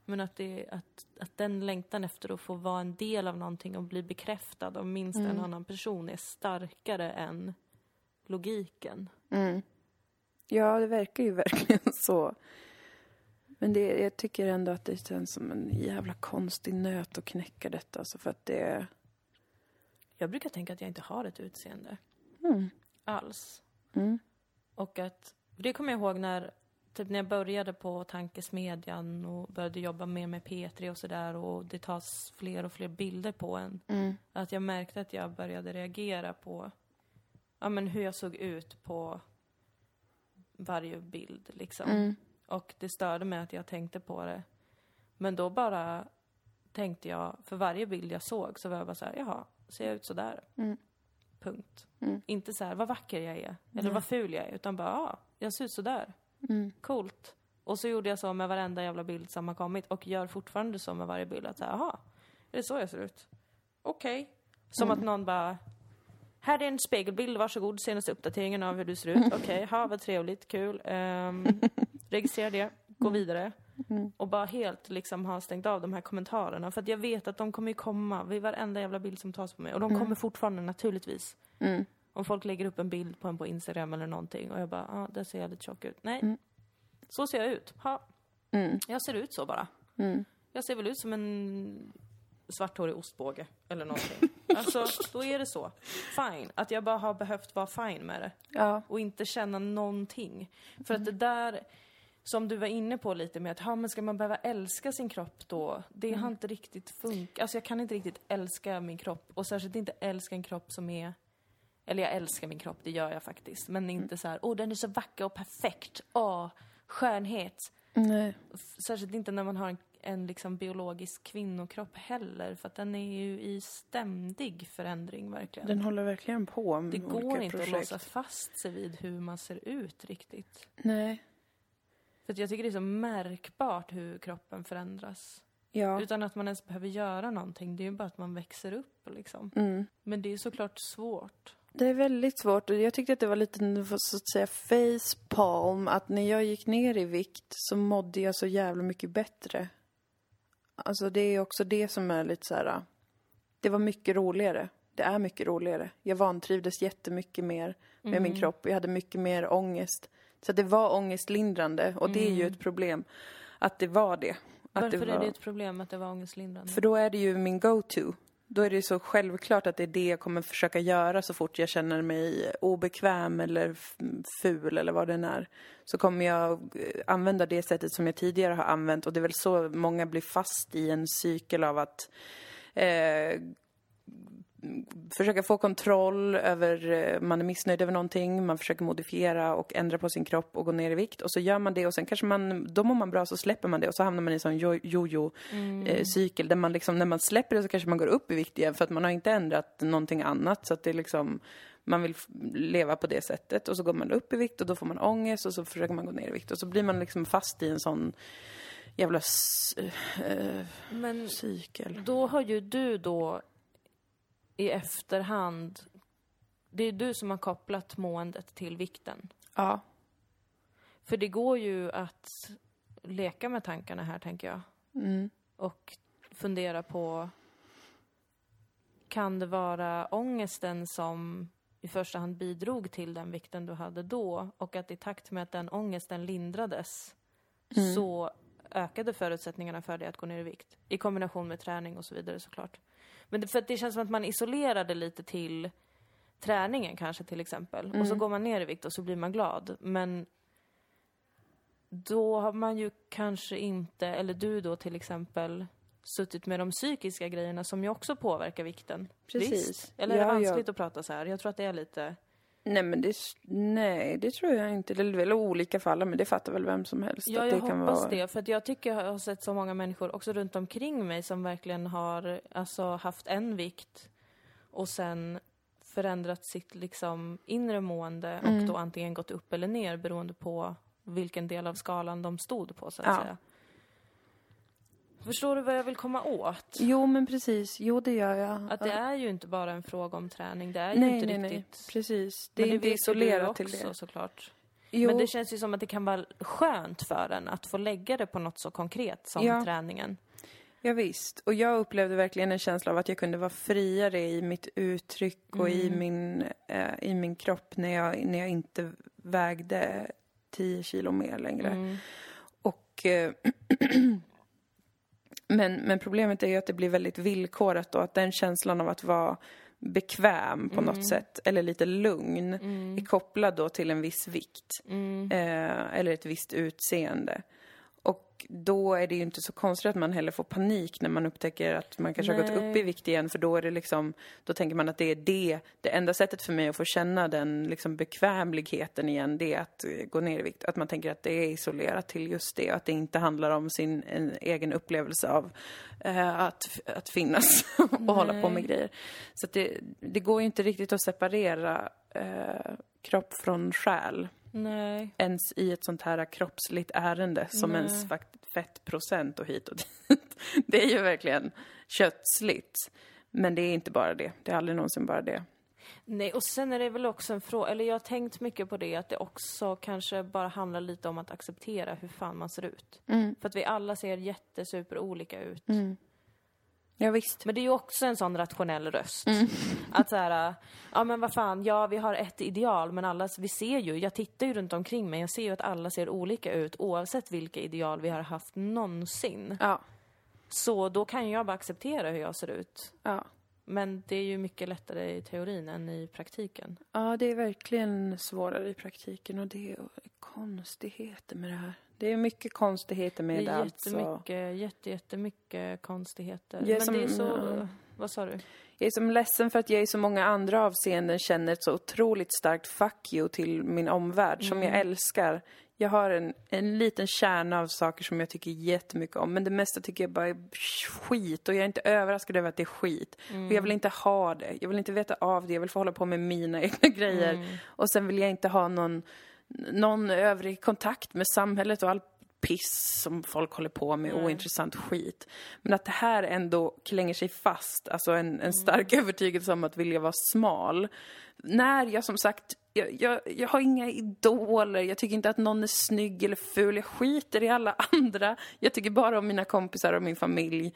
Men att, det, att, att den längtan efter att få vara en del av någonting och bli bekräftad av minst en annan person är starkare än logiken. Ja, det verkar ju verkligen så. Men det, jag tycker ändå att det känns som en jävla konstig nöt att knäcka detta. Alltså för att det... Jag brukar tänka att jag inte har ett utseende. Alls. Och att, det kommer jag ihåg när, typ när jag började på tankesmedjan och började jobba mer med P3 och sådär och det tas fler och fler bilder på en. Att jag märkte att jag började reagera på, ja men hur jag såg ut på varje bild liksom. Och det störde mig att jag tänkte på det. Men då bara tänkte jag, för varje bild jag såg så var jag bara så här, jaha, ser jag ut sådär? Punkt. Inte så här, vad vacker jag är, eller vad ful jag är, utan bara, ja, jag ser ut sådär. Coolt. Och så gjorde jag så med varenda jävla bild som har kommit och gör fortfarande så med varje bild. Att säga, jaha, är det så jag ser ut? Okej. Som att någon bara, här är en spegelbild, varsågod, senaste uppdateringen av hur du ser ut. Okej, ha vad trevligt, kul. Um, registrera det, gå vidare. Och bara helt liksom ha stängt av de här kommentarerna. För att jag vet att de kommer ju komma vid varenda jävla bild som tas på mig. Och de kommer fortfarande naturligtvis. Om folk lägger upp en bild på en på Instagram eller någonting och jag bara, ja, ah, där ser jag lite tjock ut. Nej, så ser jag ut. Ha. Jag ser ut så bara. Jag ser väl ut som en svarthårig ostbåge eller någonting. alltså, då är det så. Fine. Att jag bara har behövt vara fine med det. Ja. Och inte känna någonting. För att det där, som du var inne på lite med att, ha, men ska man behöva älska sin kropp då? Det har inte riktigt funkat. Alltså jag kan inte riktigt älska min kropp. Och särskilt inte älska en kropp som är Eller jag älskar min kropp, det gör jag faktiskt. Men inte så här, åh den är så vacker och perfekt, åh, skönhet. Nej. Särskilt inte när man har en, en liksom biologisk kvinnokropp heller, för att den är ju i ständig förändring verkligen. Den håller verkligen på med det går olika inte projekt. att låsa fast sig vid hur man ser ut riktigt. Nej. För jag tycker det är så märkbart hur kroppen förändras. Ja. Utan att man ens behöver göra någonting. Det är ju bara att man växer upp liksom. Mm. Men det är såklart svårt. Det är väldigt svårt och jag tyckte att det var lite, så att säga, facepalm att när jag gick ner i vikt så mådde jag så jävla mycket bättre. Alltså det är också det som är lite så här. Det var mycket roligare. Det är mycket roligare. Jag vantrivdes jättemycket mer med min kropp. Jag hade mycket mer ångest. Så det var ångestlindrande och det är ju ett problem att det var det. Att Varför det var... är det ett problem att det var ångestlindrande? För då är det ju min go-to. Då är det så självklart att det är det jag kommer försöka göra så fort jag känner mig obekväm eller ful eller vad det än är. Så kommer jag eh, använda det sättet som jag tidigare har använt och det är väl så många blir fast i en cykel av att eh, försöka få kontroll över, eh, man är missnöjd över någonting, man försöker modifiera och ändra på sin kropp och gå ner i vikt. Och så gör man det och sen kanske man, då mår man bra så släpper man det och så hamnar man i en sån jo- jojo-cykel där man liksom, när man släpper det så kanske man går upp i vikt igen för att man har inte ändrat någonting annat så att det är liksom man vill leva på det sättet och så går man upp i vikt och då får man ångest och så försöker man gå ner i vikt och så blir man liksom fast i en sån jävla eh, Men cykel. då har ju du då i efterhand, det är du som har kopplat måendet till vikten. Ja. För det går ju att leka med tankarna här, tänker jag. Mm. Och fundera på, kan det vara ångesten som i första hand bidrog till den vikten du hade då och att i takt med att den ångesten lindrades så ökade förutsättningarna för dig att gå ner i vikt. I kombination med träning och så vidare såklart. Men det, för det känns som att man isolerade lite till träningen kanske till exempel. Och så går man ner i vikt och så blir man glad. Men då har man ju kanske inte, eller du då till exempel, suttit med de psykiska grejerna som ju också påverkar vikten. Precis. Visst? Eller är det Ja, ja. vanskligt att prata så här? Jag tror att det är lite... Nej men det, nej, det tror jag inte. Det är väl olika fall, men det fattar väl vem som helst. Ja, att jag det kan hoppas vara... det. För jag tycker jag har sett så många människor också runt omkring mig som verkligen har alltså, haft en vikt och sen förändrat sitt liksom, inre mående Mm. och då antingen gått upp eller ner beroende på vilken del av skalan de stod på, så att Ja. säga. Förstår du vad jag vill komma åt? Jo, men precis. Jo, det gör jag. Att det är ju inte bara en fråga om träning, det är ju nej, inte nej, nej. riktigt... Precis. Det Men är inte vet ju isolerat till det. såklart. Jo, Men det känns ju som att det kan vara skönt för en att få lägga det på något så konkret som Ja. träningen. ja, visst. Och jag upplevde verkligen en känsla av att jag kunde vara friare i mitt uttryck och i, min, eh, i min kropp när jag, när jag inte vägde 10 kilo mer längre. Mm. Och... Eh, men, men problemet är ju att det blir väldigt villkorat då, att den känslan av att vara bekväm på något sätt, eller lite lugn, är kopplad då till en viss vikt. Eh, eller ett visst utseende. Och då är det ju inte så konstigt att man heller får panik när man upptäcker att man kanske har gått Nej. upp i vikt igen för då är det liksom, då tänker man att det är det, det enda sättet för mig att få känna den liksom bekvämligheten igen, det är att eh, gå ner i vikt. Att man tänker att det är isolerat till just det, att det inte handlar om sin en egen upplevelse av eh, att, att finnas och hålla på med grejer. Så det, det går ju inte riktigt att separera eh, kropp från själ Nej. ens i ett sånt här kroppsligt ärende som Nej. ens fettprocent och hit och dit. Det är ju verkligen kötsligt. Men det är inte bara det. Det är aldrig någonsin bara det. Nej, och sen är det väl också en fråga, eller jag har tänkt mycket på det, att det också kanske bara handlar lite om att acceptera hur fan man ser ut. För att vi alla ser jättesuper olika ut. Ja, visst. Men det är ju också en sån rationell röst. Att så här, ja men vad fan, ja vi har ett ideal men alla, vi ser ju, jag tittar ju runt omkring mig, jag ser ju att alla ser olika ut oavsett vilka ideal vi har haft någonsin. Ja. Så då kan jag bara acceptera hur jag ser ut. Ja. Men det är ju mycket lättare i teorin än i praktiken. Ja, det är verkligen svårare i praktiken och det är konstigheter med det här. Det är mycket konstigheter med Det det, är alltså. jättemycket, jätte, jättemycket konstigheter. Jag Men som- det är så... Vad sa du? Jag är som ledsen för att jag i så många andra avseenden känner ett så otroligt starkt fuck you till min omvärld som Mm. jag älskar. Jag har en, en liten kärna av saker som jag tycker jättemycket om men det mesta tycker jag bara är skit och jag är inte överraskad över att det är skit. Och Mm. jag vill inte ha det. Jag vill inte veta av det. Jag vill få hålla på med mina egna grejer. Mm. Och sen vill jag inte ha någon, någon övrig kontakt med samhället och all piss som folk håller på med, ointressant skit. Men att det här ändå klänger sig fast, alltså en, en stark övertygelse om att vilja vara smal. När jag som sagt, jag, jag, jag har inga idoler, jag tycker inte att någon är snygg eller ful, jag skiter i alla andra. Jag tycker bara om mina kompisar och min familj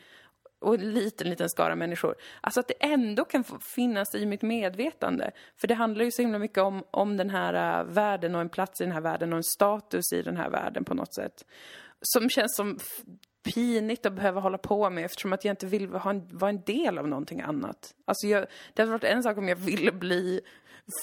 och en liten, liten skara människor. Alltså att det ändå kan finnas i mitt medvetande. För det handlar ju så himla mycket om, om den här uh, världen och en plats i den här världen och en status i den här världen på något sätt. Som känns som pinigt att behöva hålla på med eftersom att jag inte vill ha en, vara en del av någonting annat. Alltså jag, det hade varit en sak om jag ville bli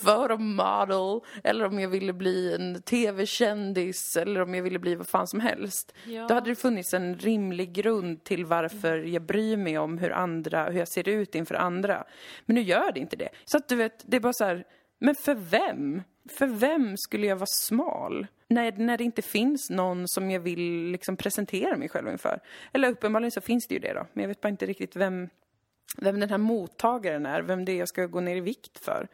föremål eller om jag ville bli en tv-kändis eller om jag ville bli vad fan som helst. Ja. Då hade det funnits en rimlig grund till varför jag bryr mig om hur andra, hur jag ser ut inför andra. Men nu gör det inte det. Så att du vet, det är bara så här, men för vem? För vem skulle jag vara smal? När, när det inte finns någon som jag vill liksom presentera mig själv inför. Eller uppenbarligen så finns det ju det då, men jag vet bara inte riktigt vem, vem den här mottagaren är, vem det är jag ska gå ner i vikt för.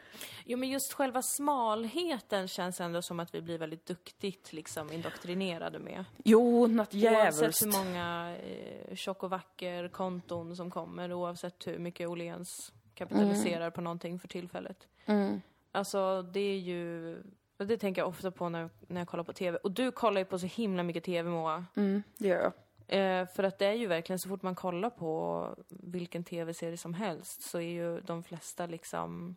Jo, men just själva smalheten känns ändå som att vi blir väldigt duktigt liksom indoktrinerade med. Jo, något Oavsett djävulskt. hur många eh, tjock och vacker konton som kommer, oavsett hur mycket Åhléns kapitaliserar på någonting för tillfället. Mm. Alltså, det är ju... Det tänker jag ofta på när, när jag kollar på TV. Och du kollar ju på så himla mycket TV, Moa. Mm, det gör jag. Eh, för att det är ju verkligen, så fort man kollar på vilken TV-serie som helst så är ju de flesta liksom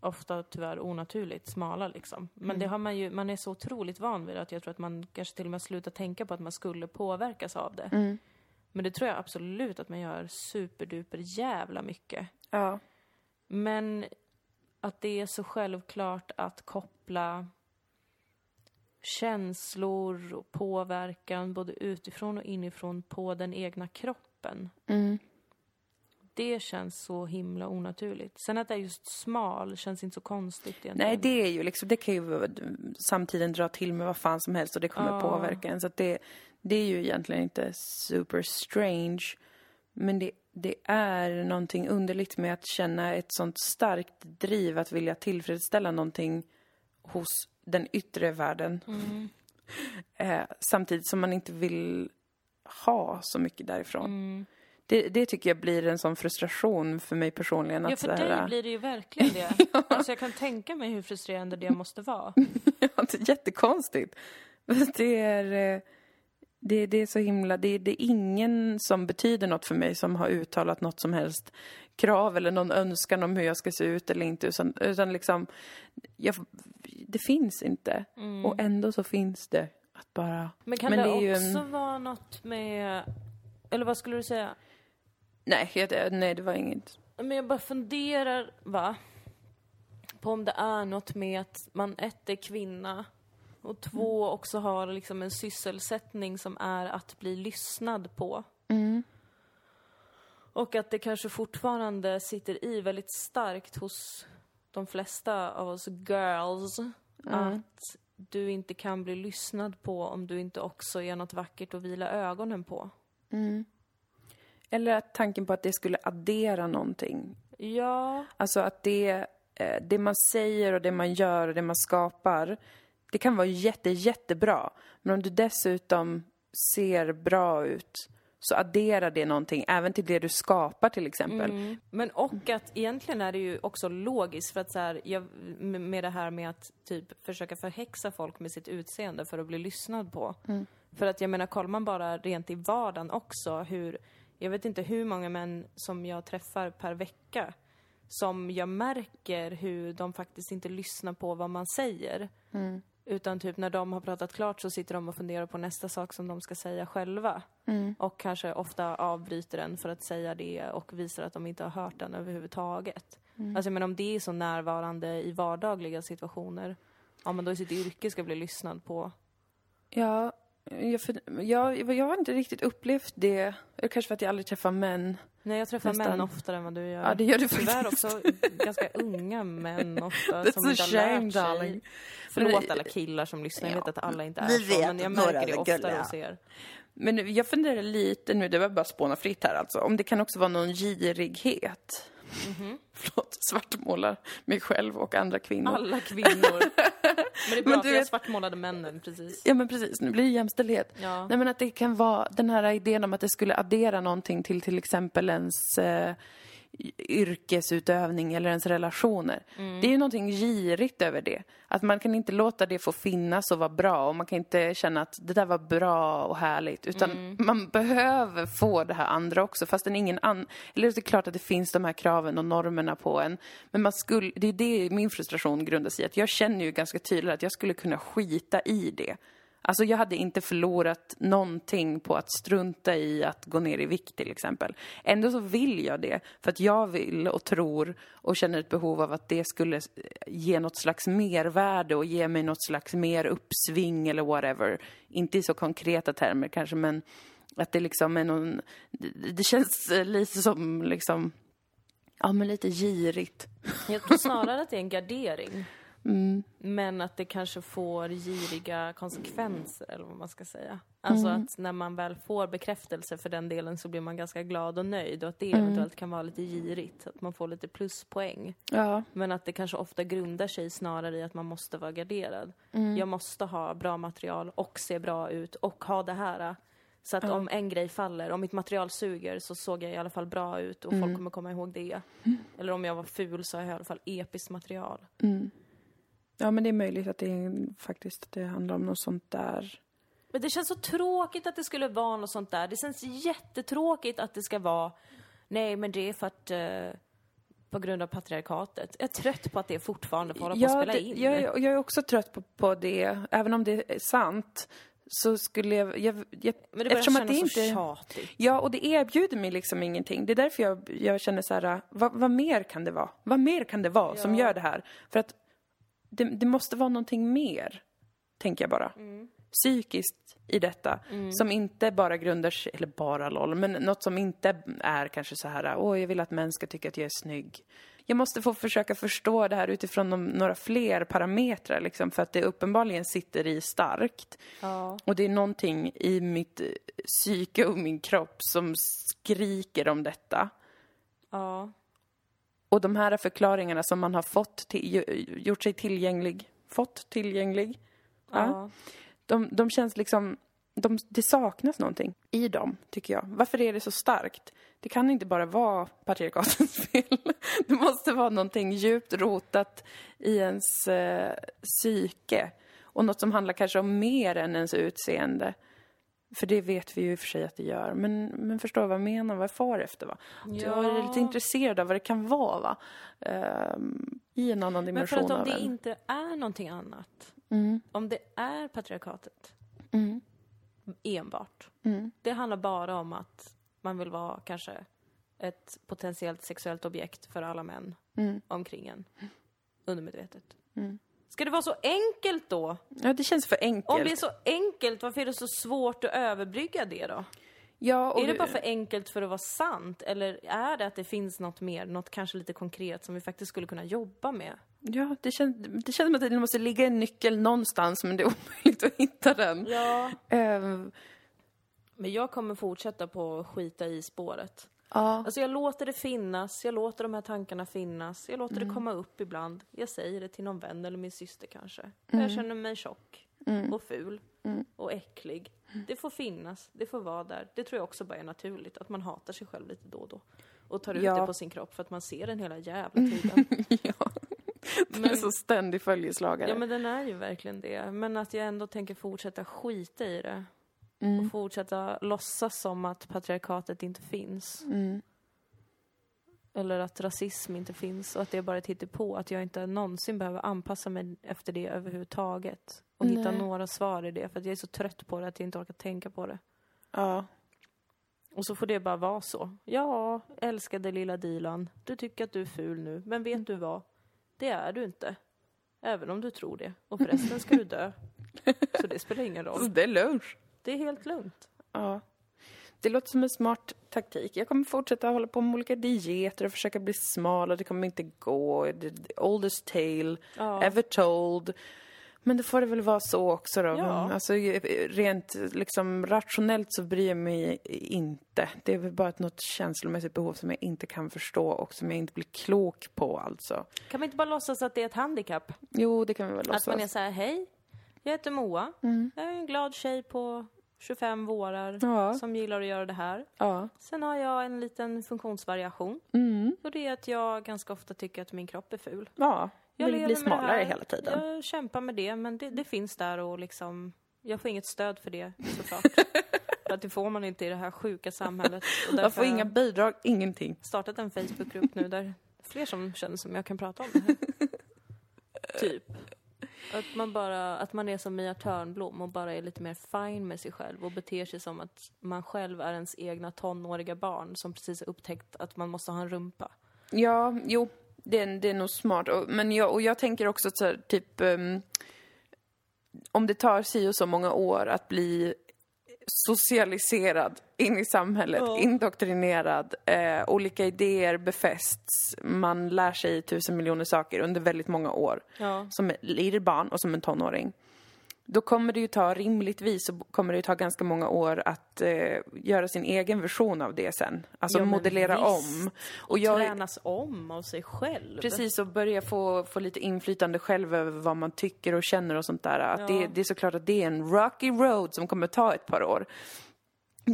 ofta tyvärr onaturligt smala liksom. Men det har man ju, man är så otroligt van vid det att jag tror att man kanske till och med slutar tänka på att man skulle påverkas av det. Men det tror jag absolut att man gör superduper jävla mycket. Ja. Men att det är så självklart att koppla känslor och påverkan både utifrån och inifrån på den egna kroppen. Mm. Det känns så himla onaturligt. Sen att det är just smal känns inte så konstigt egentligen. Nej, det är ju liksom, det kan ju samtiden dra till med vad fan som helst och det kommer Ja. påverka en. Så att det, det är ju egentligen inte super strange. Men det, det är någonting underligt med att känna ett sånt starkt driv att vilja tillfredsställa någonting hos den yttre världen. Mm. Eh, samtidigt som man inte vill ha så mycket därifrån. Mm. Det, det tycker jag blir en sån frustration för mig personligen. Att Ja, för dig blir det ju verkligen det. Alltså jag kan tänka mig hur frustrerande det måste vara. Ja, det är jättekonstigt. Det är, eh, det, det är så himla... Det, det är ingen som betyder något för mig som har uttalat något som helst krav eller någon önskan om hur jag ska se ut eller inte. Utan, utan liksom, jag, det finns inte. Och ändå så finns det. Att bara... Men kan Men det, det också en- vara något med... Eller vad skulle du säga? Nej, jag, nej det var inget. Men jag bara funderar, va? På om det är något med att man ett är kvinna och två också har liksom en sysselsättning som är att bli lyssnad på. Och att det kanske fortfarande sitter i väldigt starkt hos de flesta av oss girls att du inte kan bli lyssnad på om du inte också är något vackert att vila ögonen på. Eller att tanken på att det skulle addera någonting. Ja, Alltså att det, eh, det man säger och det man gör och det man skapar, det kan vara jätte, jättebra. Men om du dessutom ser bra ut så adderar det någonting även till det du skapar till exempel. Men och att egentligen är det ju också logiskt för att så här, jag, med det här med att typ försöka förhäxa folk med sitt utseende för att bli lyssnad på. För att jag menar, kollar man bara rent i vardagen också hur, jag vet inte hur många män som jag träffar per vecka som jag märker hur de faktiskt inte lyssnar på vad man säger. Utan typ när de har pratat klart så sitter de och funderar på nästa sak som de ska säga själva. Mm. Och kanske ofta avbryter den för att säga det och visar att de inte har hört den överhuvudtaget. Mm. Alltså men om det är så närvarande i vardagliga situationer, ja men då i sitt yrke ska bli lyssnad på. Ja, jag, för, jag, jag har inte riktigt upplevt det. Kanske för att jag aldrig träffar män. Nej, jag träffar Nästan. män oftare än vad du gör. Ja, det gör du Tyvärr faktiskt. också ganska unga män ofta That's som a inte har shame, lärt sig. darling. Förlåt Men- alla killar som lyssnar, jag Ja, vet att alla inte är vi så, men jag märker det oftare gulliga. hos er. Men jag funderar lite nu, det var bara spåna fritt här alltså, om det kan också vara någon girighet. Mhm. Förlåt, svartmålar mig själv och andra kvinnor. Alla kvinnor. Men det är bra Men du har vet- svartmålade männen, precis. Ja men precis, nu blir det jämställdhet. Ja. Nej men att det kan vara den här idén om att det skulle addera någonting till till exempel ens eh, yrkesutövning eller ens relationer. Det är ju någonting girigt över det. Att man kan inte låta det få finnas och vara bra. Och man kan inte känna att det där var bra och härligt. Utan man behöver få det här andra också. Fastän ingen annan... Eller det är klart att det finns de här kraven och normerna på en. Men man skulle... Det är det min frustration grundar sig i. Att jag känner ju ganska tydligt att jag skulle kunna skita i det. Alltså jag hade inte förlorat någonting på att strunta i att gå ner i vikt till exempel. Ändå så vill jag det för att jag vill och tror och känner ett behov av att det skulle eh, ge något slags mervärde och ge mig något slags mer uppsving eller whatever. Inte i så konkreta termer kanske men att det liksom är någon, det, känns lite som liksom, ja men lite girigt. Jag tror snarare att det är en gardering. Mm. Men att det kanske får giriga konsekvenser, eller vad man ska säga. Alltså Mm. att när man väl får bekräftelse för den delen så blir man ganska glad och nöjd och att det Mm. eventuellt kan vara lite girigt, att man får lite pluspoäng. Ja. Men att det kanske ofta grundar sig snarare i att man måste vara garderad. Mm. Jag måste ha bra material och se bra ut och ha det här. Så att om en grej faller, om mitt material suger så såg jag i alla fall bra ut och Mm. folk kommer komma ihåg det. Eller om jag var ful så har jag i alla fall episkt material. Ja men det är möjligt att det faktiskt det handlar om något sånt där. Men det känns så tråkigt att det skulle vara något sånt där. Det känns jättetråkigt att det ska vara, nej men det är för att, eh, på grund av patriarkatet. Jag är trött på att det fortfarande får hålla på att spela det, in. jag, jag är också trött på, på det. Även om det är sant så skulle jag... jag, jag men det börjar eftersom kännas att det så inte, tjatigt. Ja, och det erbjuder mig liksom ingenting. Det är därför jag, jag känner så här, vad, vad mer kan det vara? Vad mer kan det vara som gör det här? För att det, det måste vara någonting mer, tänker jag bara. Mm. Psykiskt i detta, som inte bara grundar sig, eller bara LOL, men något som inte är kanske så här, åh, jag vill att män ska tycka att jag är snygg. Jag måste få försöka förstå det här utifrån de, några fler parametrar, liksom, för att det uppenbarligen sitter i starkt. Ja. Och det är någonting i mitt eh, psyke och min kropp som skriker om detta. Ja. Och de här förklaringarna som man har fått, till, gjort sig tillgänglig, fått tillgänglig, ja. ja. de, de känns liksom, de, det saknas någonting i dem, tycker jag. Varför är det så starkt? Det kan inte bara vara patriarkatens fel. Det måste vara någonting djupt rotat i ens eh, psyke. Och något som handlar kanske om mer än ens utseende. För det vet vi ju i och för sig att det gör. Men, men förstår vad jag menar, vad jag far efter va? Jag är lite intresserad av vad det kan vara va? Ehm, I en annan Men dimension för att om det en. inte är någonting annat, Mm. om det är patriarkatet Mm. enbart, Mm. det handlar bara om att man vill vara kanske ett potentiellt sexuellt objekt för alla män Mm. omkring en, undermedvetet. Mm. Ska det vara så enkelt då? Ja, det känns för enkelt. Om det är så enkelt, varför är det så svårt att överbrygga det då? ja, är det bara för enkelt för att vara sant? Eller är det att det finns något mer, något kanske lite konkret som vi faktiskt skulle kunna jobba med? Ja, det känns, det känns som att det måste ligga en nyckel någonstans, men det är omöjligt att hitta den. Ja. Ehm, Men jag kommer fortsätta på att skita i spåret. Ja. Alltså jag låter det finnas, jag låter de här tankarna finnas, jag låter det komma upp ibland. Jag säger det till någon vän eller min syster kanske. Jag känner mig tjock och ful och äcklig. Det får finnas, det får vara där. Det tror jag också bara är naturligt, att man hatar sig själv lite då och då. Och tar ut Ja. det på sin kropp för att man ser den hela jävla tiden. ja. Det är så ständig följeslagare. Ja men den är ju verkligen det. Men att jag ändå tänker fortsätta skita i det. Mm. Och fortsätta låtsas som att patriarkatet inte finns. Mm. Eller att rasism inte finns och att det är bara ett hittepå. Att jag inte någonsin behöver anpassa mig efter det överhuvudtaget. Och hitta Nej. några svar i det. För att jag är så trött på det att jag inte orkar tänka på det. Ja. Och så får det bara vara så. Ja, älskade lilla Dilan. Du tycker att du är ful nu. Men vet du vad? Det är du inte. Även om du tror det. Och förresten ska du dö. Så det spelar ingen roll. det är lunch. Det är helt lugnt. Ja. Det låter som en smart taktik. Jag kommer fortsätta hålla på med olika dieter och försöka bli smal och det kommer inte gå. The oldest tale Ja. ever told. Men det får det väl vara så också då. Ja. Alltså, rent liksom rationellt så bryr jag mig inte. Det är väl bara ett något känslomässigt behov som jag inte kan förstå och som jag inte blir klok på alltså. Kan man inte bara låtsas att det är ett handikapp? Jo, det kan vi väl Att låtsas. man är så här, hej, jag heter Moa. Jag är en glad tjej på 25 vårar Ja. som gillar att göra det här. Ja. Sen har jag en liten funktionsvariation. Mm. Och det är att jag ganska ofta tycker att min kropp är ful. Ja. Jag Vill bli smalare hela tiden. Jag kämpar med det, men det, det finns där och liksom... Jag får inget stöd för det, såklart. för att det får man inte i det här sjuka samhället. Och Jag får har inga bidrag, ingenting. startat en Facebookgrupp nu där fler som känner som jag kan prata om det här. typ. Att man bara, att man är som Mia Törnblom och bara är lite mer fine med sig själv och beter sig som att man själv är ens egna tonåriga barn som precis har upptäckt att man måste ha en rumpa. Ja, jo, det är, det är nog smart. Och, men jag, och jag tänker också så här, typ... um, om det tar si och så många år att bli socialiserad in i samhället, Ja. indoktrinerad, eh, olika idéer befästs, man lär sig tusen miljoner saker under väldigt många år. Ja. Som ett litet barn och som en tonåring. Då kommer det ju ta, rimligtvis, så kommer det ju ta ganska många år att eh, göra sin egen version av det sen. Alltså Ja, modellera visst. om. Och tränas om av sig själv. Precis, och börja få, få lite inflytande själv över vad man tycker och känner och sånt där. Att det, det är såklart att det är en rocky road som kommer ta ett par år.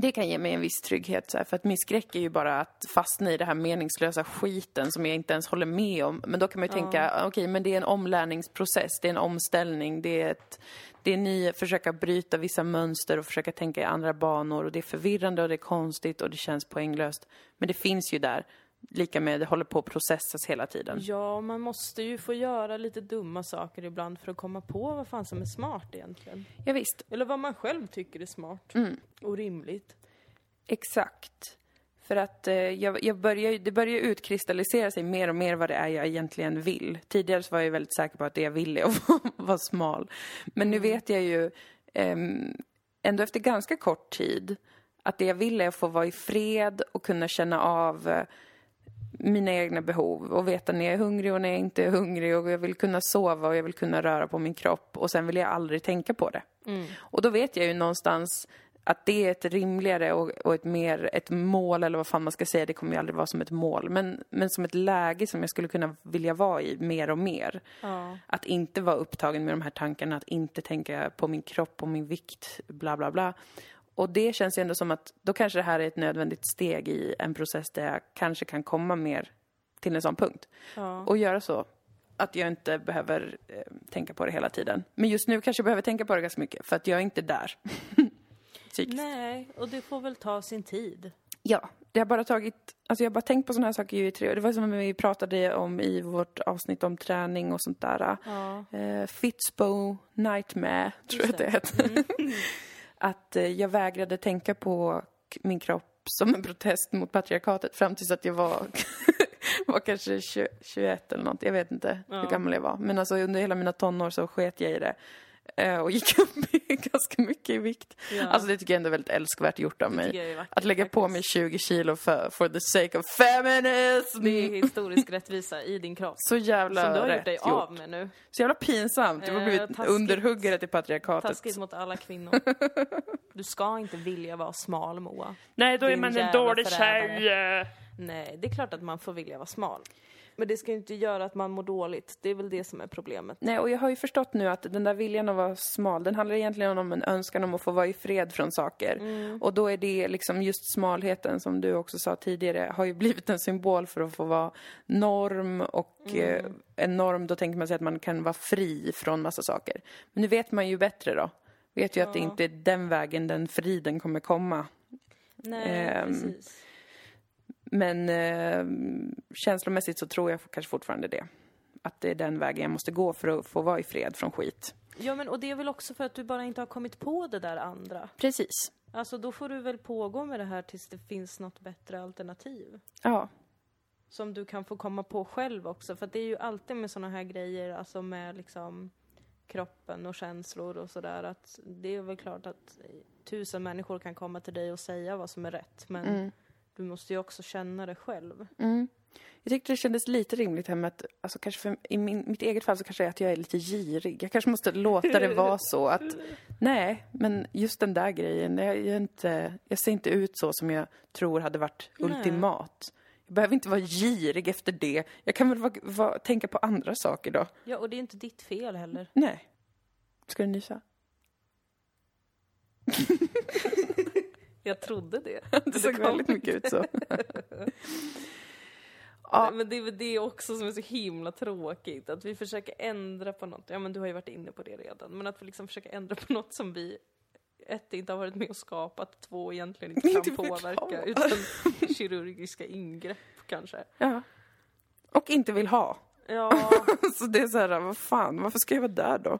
Det kan ge mig en viss trygghet, så här, för att min skräck är ju bara att fastna i det här meningslösa skiten som jag inte ens håller med om. Men då kan man ju tänka, okej, men det är en omlärningsprocess, det är en omställning, det är ett, det är ni försöka bryta vissa mönster och försöka tänka i andra banor och det är förvirrande och det är konstigt och det känns poänglöst. Men det finns ju där, lika med det håller på att processas hela tiden. Ja, man måste ju få göra lite dumma saker ibland för att komma på vad fan som är smart egentligen. Ja, visst. Eller vad man själv tycker är smart Mm. och rimligt. Exakt. För att eh, jag, jag börjar, det börjar utkristallisera sig mer och mer vad det är jag egentligen vill. Tidigare så var jag väldigt säker på att det jag ville är att vara smal. Men nu vet jag ju ehm, ändå efter ganska kort tid att det jag vill är att få vara i fred och kunna känna av eh, mina egna behov och veta när jag är hungrig och när jag inte är hungrig och jag vill kunna sova och jag vill kunna röra på min kropp och sen vill jag aldrig tänka på det. Och då vet jag ju någonstans att det är ett rimligare och, och ett mer, ett mål eller vad fan man ska säga, det kommer ju aldrig vara som ett mål, men, men som ett läge som jag skulle kunna vilja vara i mer och mer. Ja. Att inte vara upptagen med de här tankarna, att inte tänka på min kropp och min vikt, bla bla bla. Och det känns ju ändå som att då kanske det här är ett nödvändigt steg i en process där jag kanske kan komma mer till en sån punkt. Ja. Och göra så. Att jag inte behöver eh, tänka på det hela tiden. Men just nu kanske jag behöver tänka på det ganska mycket, för att jag är inte där. Psykiskt. Nej, och det får väl ta sin tid. Ja, det har bara tagit, alltså jag har bara tänkt på sådana här saker i tre år. Det var som vi pratade om i vårt avsnitt om träning och sånt där. Ja. Eh, Fitzbo Nightmare, tror jag att det heter. Att eh, jag vägrade tänka på min kropp som en protest mot patriarkatet fram tills att jag var, var kanske 20, 21 eller något. Jag vet inte hur Ja. gammal jag var. Men alltså under hela mina tonår så sket jag i det. Eh, och gick upp ganska mycket i vikt. Ja. Alltså det tycker jag ändå är väldigt älskvärt gjort av mig. är vackert, Att lägga på mig 20 kilo för, for the sake of feminism. Det är historisk rättvisa i din kropp. Så jävla Som du har rätt gjort dig gjort. av med nu. Så jävla pinsamt. Du har Eh, blivit taskigt. underhuggare till patriarkatet. Taskigt mot alla kvinnor. Du ska inte vilja vara smal, Moa. Nej, då är Din man en dålig förrädare. tjej. Nej, det är klart att man får vilja vara smal. Men det ska ju inte göra att man mår dåligt. Det är väl det som är problemet. Nej, och jag har ju förstått nu att den där viljan att vara smal, den handlar egentligen om en önskan om att få vara i fred från saker. Och då är det liksom just smalheten, som du också sa tidigare, har ju blivit en symbol för att få vara norm och eh, en norm, då tänker man sig att man kan vara fri från massa saker. Men nu vet man ju bättre då. Vet ju att det Ja. inte är den vägen den friden kommer komma. Nej, Ehm, precis. Men eh, känslomässigt så tror jag kanske fortfarande det. Att det är den vägen jag måste gå för att få vara i fred från skit. Ja, men och det är väl också för att du bara inte har kommit på det där andra. Precis. Alltså då får du väl pågå med det här tills det finns något bättre alternativ. Ja. Som du kan få komma på själv också. För att det är ju alltid med såna här grejer, alltså med liksom kroppen och känslor och sådär. Att det är väl klart att tusen människor kan komma till dig och säga vad som är rätt. Men du måste ju också känna det själv. Jag tyckte det kändes lite rimligt här med att, alltså kanske för, i min, mitt eget fall så kanske det är att jag är lite girig. Jag kanske måste låta det vara så att, nej, men just den där grejen, jag, jag, inte, jag ser inte ut så som jag tror hade varit ultimat. Jag behöver inte vara girig efter det. Jag kan väl vara, vara, tänka på andra saker då. Ja, och det är inte ditt fel heller. Nej. Ska du nysa? Jag trodde det. Det såg väldigt mycket ut så. Ja. Men det är väl det också som är så himla tråkigt, att vi försöker ändra på något. Ja men du har ju varit inne på det redan. Men att vi liksom försöker ändra på något som vi ett, inte har varit med och skapat, två, egentligen inte kan Inte påverka. Utan kirurgiska ingrepp kanske. Ja. Och inte vill ha. Ja, Så det är så här, vad fan, varför ska jag vara där då?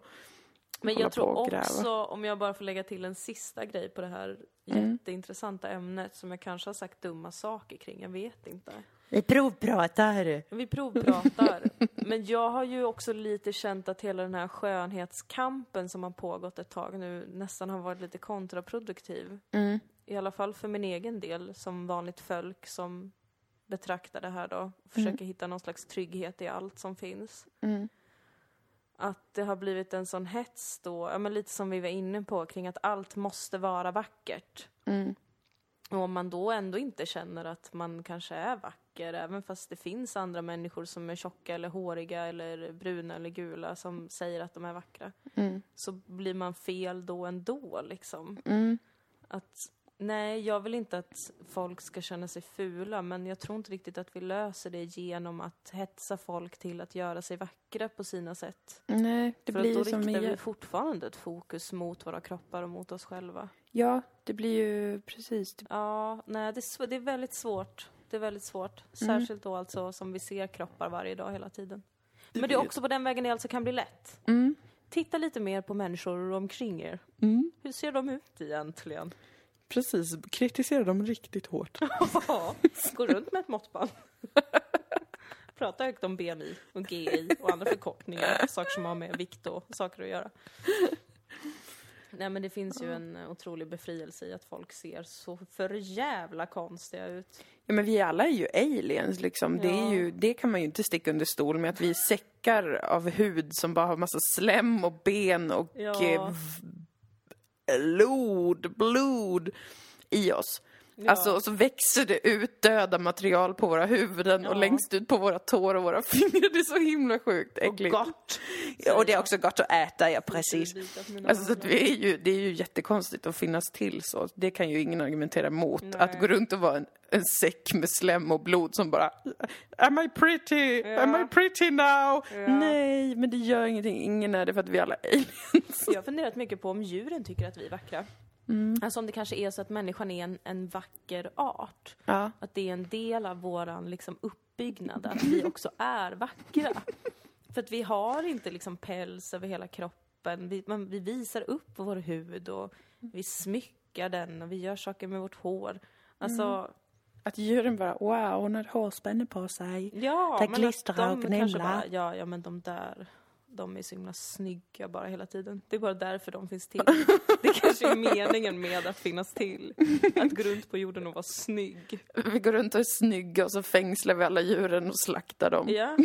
Men jag tror också, om jag bara får lägga till en sista grej på det här Mm. jätteintressanta ämnet som jag kanske har sagt dumma saker kring, jag vet inte. Vi provpratar. Vi provpratar. Men jag har ju också lite känt att hela den här skönhetskampen som har pågått ett tag nu nästan har varit lite kontraproduktiv. Mm. I alla fall för min egen del, som vanligt folk som betraktar det här då. och Försöker hitta någon slags trygghet i allt som finns. Mm. Att det har blivit en sån hets då, ja men lite som vi var inne på, kring att allt måste vara vackert. Mm. Och om man då ändå inte känner att man kanske är vacker, även fast det finns andra människor som är tjocka eller håriga eller bruna eller gula som säger att de är vackra, Mm. så blir man fel då ändå liksom. Mm. Att nej, jag vill inte att folk ska känna sig fula, men jag tror inte riktigt att vi löser det genom att hetsa folk till att göra sig vackra på sina sätt. Nej, det För blir att ju då som riktar vi fortfarande ett fokus mot våra kroppar och mot oss själva. Ja, det blir ju precis. Det- Ja, nej, det är, sv- det är väldigt svårt. Det är väldigt svårt. Mm. Särskilt då alltså som vi ser kroppar varje dag hela tiden. Men det är också på den vägen det alltså kan bli lätt. Mm. Titta lite mer på människor omkring er. Mm. Hur ser de ut egentligen? Precis, kritisera dem riktigt hårt. Ja, Gå runt med ett måttband. Prata högt om BMI och GI och andra förkortningar. Saker som har med vikt och saker att göra. Nej men det finns ju en otrolig befrielse i att folk ser så för jävla konstiga ut. Ja, men vi alla är ju aliens liksom. Det, är Ja. ju, det kan man ju inte sticka under stol med att vi är säckar av hud som bara har massa slem och ben och Ja lod, blod, blod i oss. Ja. Alltså, och så växer det ut döda material på våra huvuden och Ja. längst ut på våra tår och våra fingrar. Det är så himla sjukt Och äckligt. gott! Ja, och det är också gott att äta, ja precis. Alltså så att vi är ju, det är ju jättekonstigt att finnas till så. Det kan ju ingen argumentera mot. Nej. Att gå runt och vara en, en säck med slem och blod som bara Am I pretty? Ja. Am I pretty now? Nej, men det gör ingenting. Ingen är det för att vi alla är aliens. Jag har funderat mycket på om djuren tycker att vi är vackra. Alltså om det kanske är så att människan är en, en vacker art. Ja. Att det är en del av våran liksom, uppbyggnad, att vi också är vackra. För att vi har inte liksom päls över hela kroppen. Vi, man, vi visar upp vår hud och vi smyckar den och vi gör saker med vårt hår. Alltså, Att djuren bara, wow, hon har hårspänne på sig. ja, Det klistrar och bara, ja, ja men de där, de är så himla snygga bara hela tiden. Det är bara därför de finns till. Det kanske är meningen med att finnas till. Att gå runt på jorden och vara snygg. Vi går runt och är snygga och så fängslar vi alla djuren och slaktar dem. Ja,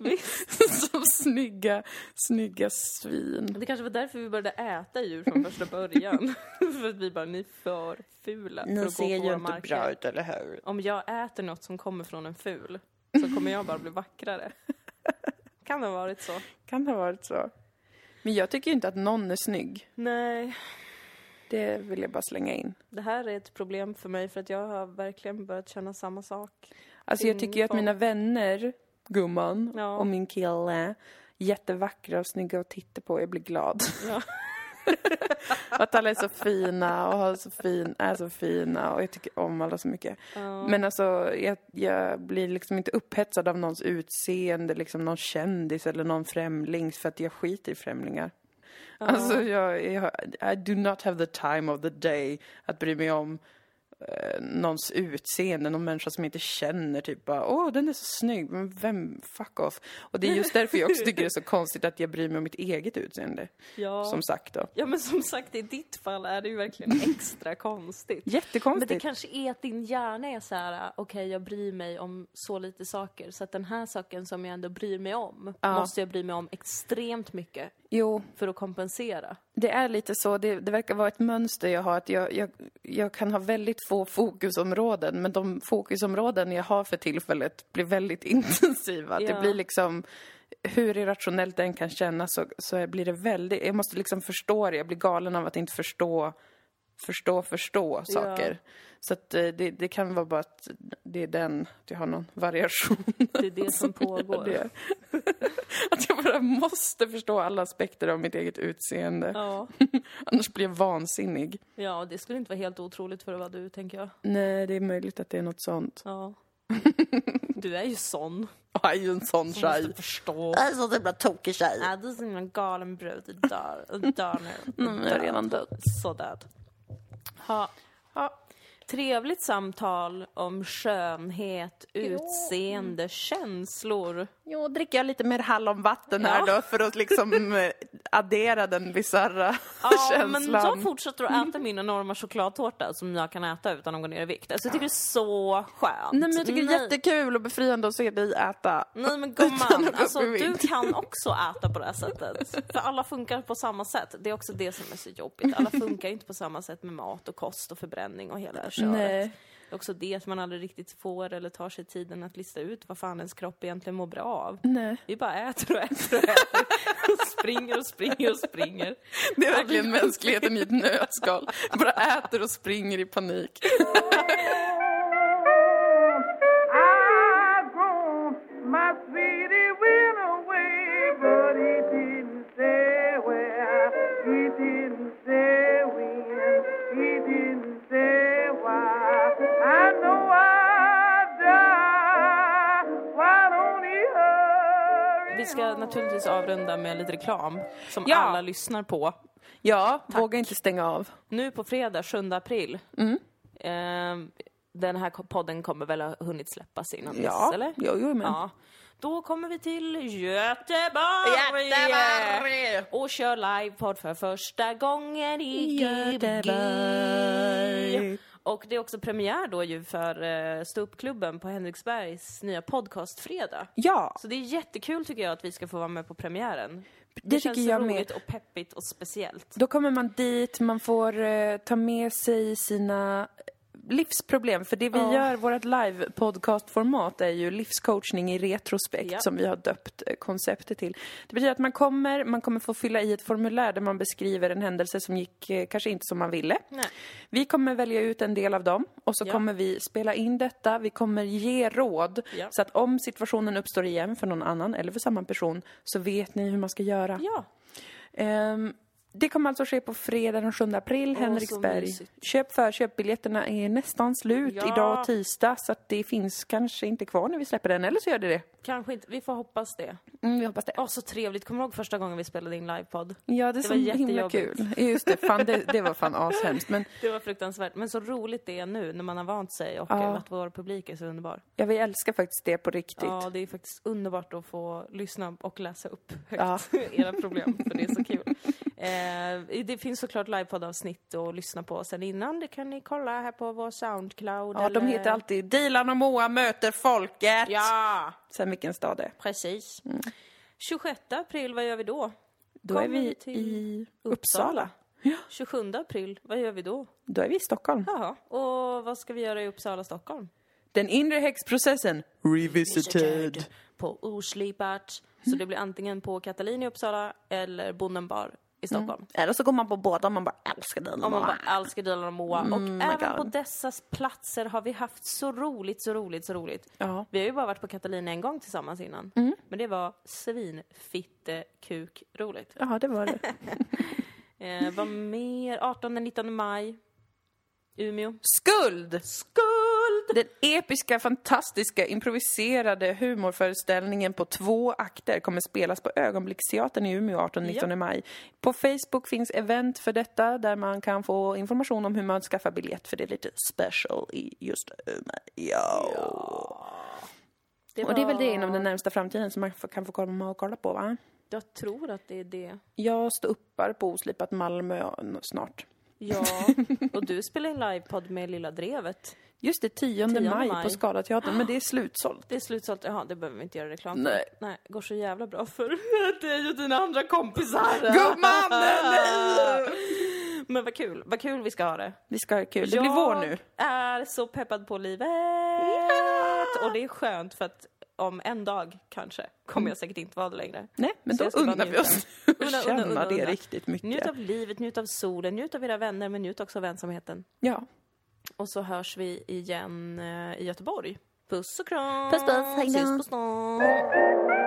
visst. Som snygga, snygga svin. Det kanske var därför vi började äta djur från första början. för att vi bara, ni är för fula för att gå på våra marker. ut, eller hur? Om jag äter något som kommer från en ful så kommer jag bara bli vackrare. Kan det ha varit så? Kan ha varit så. Men jag tycker inte att någon är snygg. Nej, Det vill jag bara slänga in. det här är ett problem för mig för att jag har verkligen börjat känna samma sak. Alltså jag tycker ju att mina vänner, gumman Ja. och min kille, jättevackra och snygga att titta på. Jag blir glad. Ja. att alla är så fina och har så fin, är så fina och jag tycker om alla så mycket. Men alltså, jag, jag blir liksom inte upphetsad av någons utseende, liksom någon kändis eller någon främlings för att jag skiter i främlingar. Alltså, jag, jag, I do not have the time of the day att bry mig om eh, någons utseende, någon människa som jag inte känner, typ bara åh den är så snygg, men vem, fuck off. Och det är just därför jag också tycker det är så konstigt att jag bryr mig om mitt eget utseende. Ja. Som sagt då. Ja men som sagt i ditt fall är det ju verkligen extra konstigt. Men Jättekonstigt. det kanske är att din hjärna är så här: okej jag bryr mig om så lite saker så att den här saken som jag ändå bryr mig om måste jag bry mig om extremt mycket Jo, för att kompensera. det är lite så. Det, det verkar vara ett mönster jag har. Att jag, jag, jag kan ha väldigt få fokusområden, men de fokusområden jag har för tillfället blir väldigt intensiva. Ja. Det blir liksom, hur irrationellt den kan kännas så, så blir det väldigt, jag måste liksom förstå det. Jag blir galen av att inte förstå, förstå, förstå saker. Så att eh, det, det kan vara bara att det är den, att jag har någon variation. Det är det som pågår. det. Att jag bara måste förstå alla aspekter av mitt eget utseende. Ja. Annars blir jag vansinnig. ja, det skulle inte vara helt otroligt för att vara du, tänker jag. Nej, det är möjligt att det är något sånt. Ja. Du är ju sån. Jag är ju en sån Du tjej. måste förstå. Jag är så himla tokig tjej. Nej, du är så himla galen brud. Du dör. Du dör nu. Du jag är redan död. Så död. Ha. Ha. Trevligt samtal om skönhet, utseende, känslor. Jo, dricker jag lite mer hallonvatten här Ja. då för att liksom eh, addera den bisarra Ja, men känslan. jag fortsätter att äta min enorma chokladtårta som jag kan äta utan att gå ner i vikt. Alltså, jag tycker det är så skönt. Nej, men jag tycker det är Nej. jättekul och befriande att se dig äta. Nej men gumman, alltså du kan också äta på det här sättet. För alla funkar på samma sätt. Det är också det som är så jobbigt. Alla funkar inte på samma sätt med mat och kost och förbränning och hela köret. Nej. Också det att man aldrig riktigt får eller tar sig tiden att lista ut vad fan ens kropp egentligen mår bra av. Nej. Vi bara äter och äter och äter. Och springer och springer och springer. Det är verkligen mänskligheten i ett nötskal. Bara äter och springer i panik. Vi ska naturligtvis avrunda med lite reklam som Ja. alla lyssnar på. Ja, våga inte stänga av. Nu på fredag, 7 april. Mm. Eh, den här podden kommer väl ha hunnit släppas innan dess, Ja, eller? jo, jo, men. Ja. Då kommer vi till Göteborg! Göteborg! Och kör livepodd för första gången i Göteborg. Gbg. Och det är också premiär då ju för uh, ståuppklubben på Henriksbergs nya podcastfredag. Ja, Så det är jättekul tycker jag att vi ska få vara med på premiären. Det, det känns jag med. roligt och peppigt och speciellt. Då kommer man dit, man får eh, ta med sig sina livsproblem. För det vi Ja. gör, vårt live-podcastformat är ju livscoachning i retrospekt Ja. som vi har döpt eh, konceptet till. Det betyder att man kommer, man kommer få fylla i ett formulär där man beskriver en händelse som gick eh, kanske inte som man ville. Nej. Vi kommer välja ut en del av dem och så Ja. kommer vi spela in detta. Vi kommer ge råd Ja. så att om situationen uppstår igen för någon annan eller för samma person så vet ni hur man ska göra. Ehm, det kommer alltså ske på fredag den 7 april, så Henriksberg. Köp för köpbiljetterna är nästan slut Ja. idag tisdag så att det finns kanske inte kvar när vi släpper den, eller så gör det det. kanske inte. Vi får hoppas det. Mm, vi hoppas det. Åh, så trevligt. Kommer du ihåg första gången vi spelade in livepodd? Ja, det det var himla kul. Just det, fan det, det var fan ashemskt. Men Det var fruktansvärt. Men så roligt det är nu när man har vant sig och Ja. att vår publik är så underbar. ja, vi älskar faktiskt det på riktigt. Ja, det är faktiskt underbart att få lyssna och läsa upp högt Ja. era problem, för det är så kul. Eh, det finns såklart livepoddavsnitt att lyssna på sen innan. Det kan ni kolla här på vår Soundcloud. Ja, de eller... heter alltid Dilan och Moa möter folket. Ja, Sen vilken stad det är. precis. 26 april, vad gör vi då? Då är Kommer vi vi i Uppsala. Uppsala. 27 april, vad gör vi då? Då är vi i Stockholm. Jaha, och vad ska vi göra i Uppsala, Stockholm? Den inre häxprocessen revisited. På Oslipat. Så det blir antingen på Katalin i Uppsala eller Bonden bar i Stockholm. Eller så går man på båda och man bara älskar den. Om man bara älskar Dilan och Moa. och även på dessa platser har vi haft så roligt, så roligt, så roligt. Ja. Vi har ju bara varit på Katalin en gång tillsammans innan. Men det var svinfitte kuk roligt. Ja, det var det. Eh, vad mer? 18-19 maj. Umeå. Skuld! Skuld! Den episka, fantastiska, improviserade humorföreställningen på två akter kommer spelas på Ögonblicksteatern i Umeå 18-19 Ja. maj. På Facebook finns event för detta där man kan få information om hur man skaffar biljett för det är lite special i just Umeå. Det Och det är väl det var- inom den närmsta framtiden som man kan få komma och kolla på va? Jag tror att det är det. Jag står uppar på Oslipat Malmö snart. Ja, och du spelar in livepodd med Lilla Drevet. Just det, 10, 10 maj, maj. på Scalateatern, men det är slutsålt. Det är slutsålt. Jaha, det behöver vi inte göra reklam för. Nej. Nej, går så jävla bra för dig och dina andra kompisar. Gumman! nej! Men vad kul, vad kul vi ska ha det. Vi ska ha kul. Det blir vår nu. Jag är så peppad på livet. Och det är skönt för att om en dag kanske kommer jag säkert inte vara det längre. Nej, men Så då unnar vi oss att känna unna, det riktigt mycket. Njut av livet, njut av solen, njut av era vänner men njut också av ensamheten. Ja. Och så hörs vi igen eh, i Göteborg. Puss och kram! Puss, puss, hej då. Ses på stan!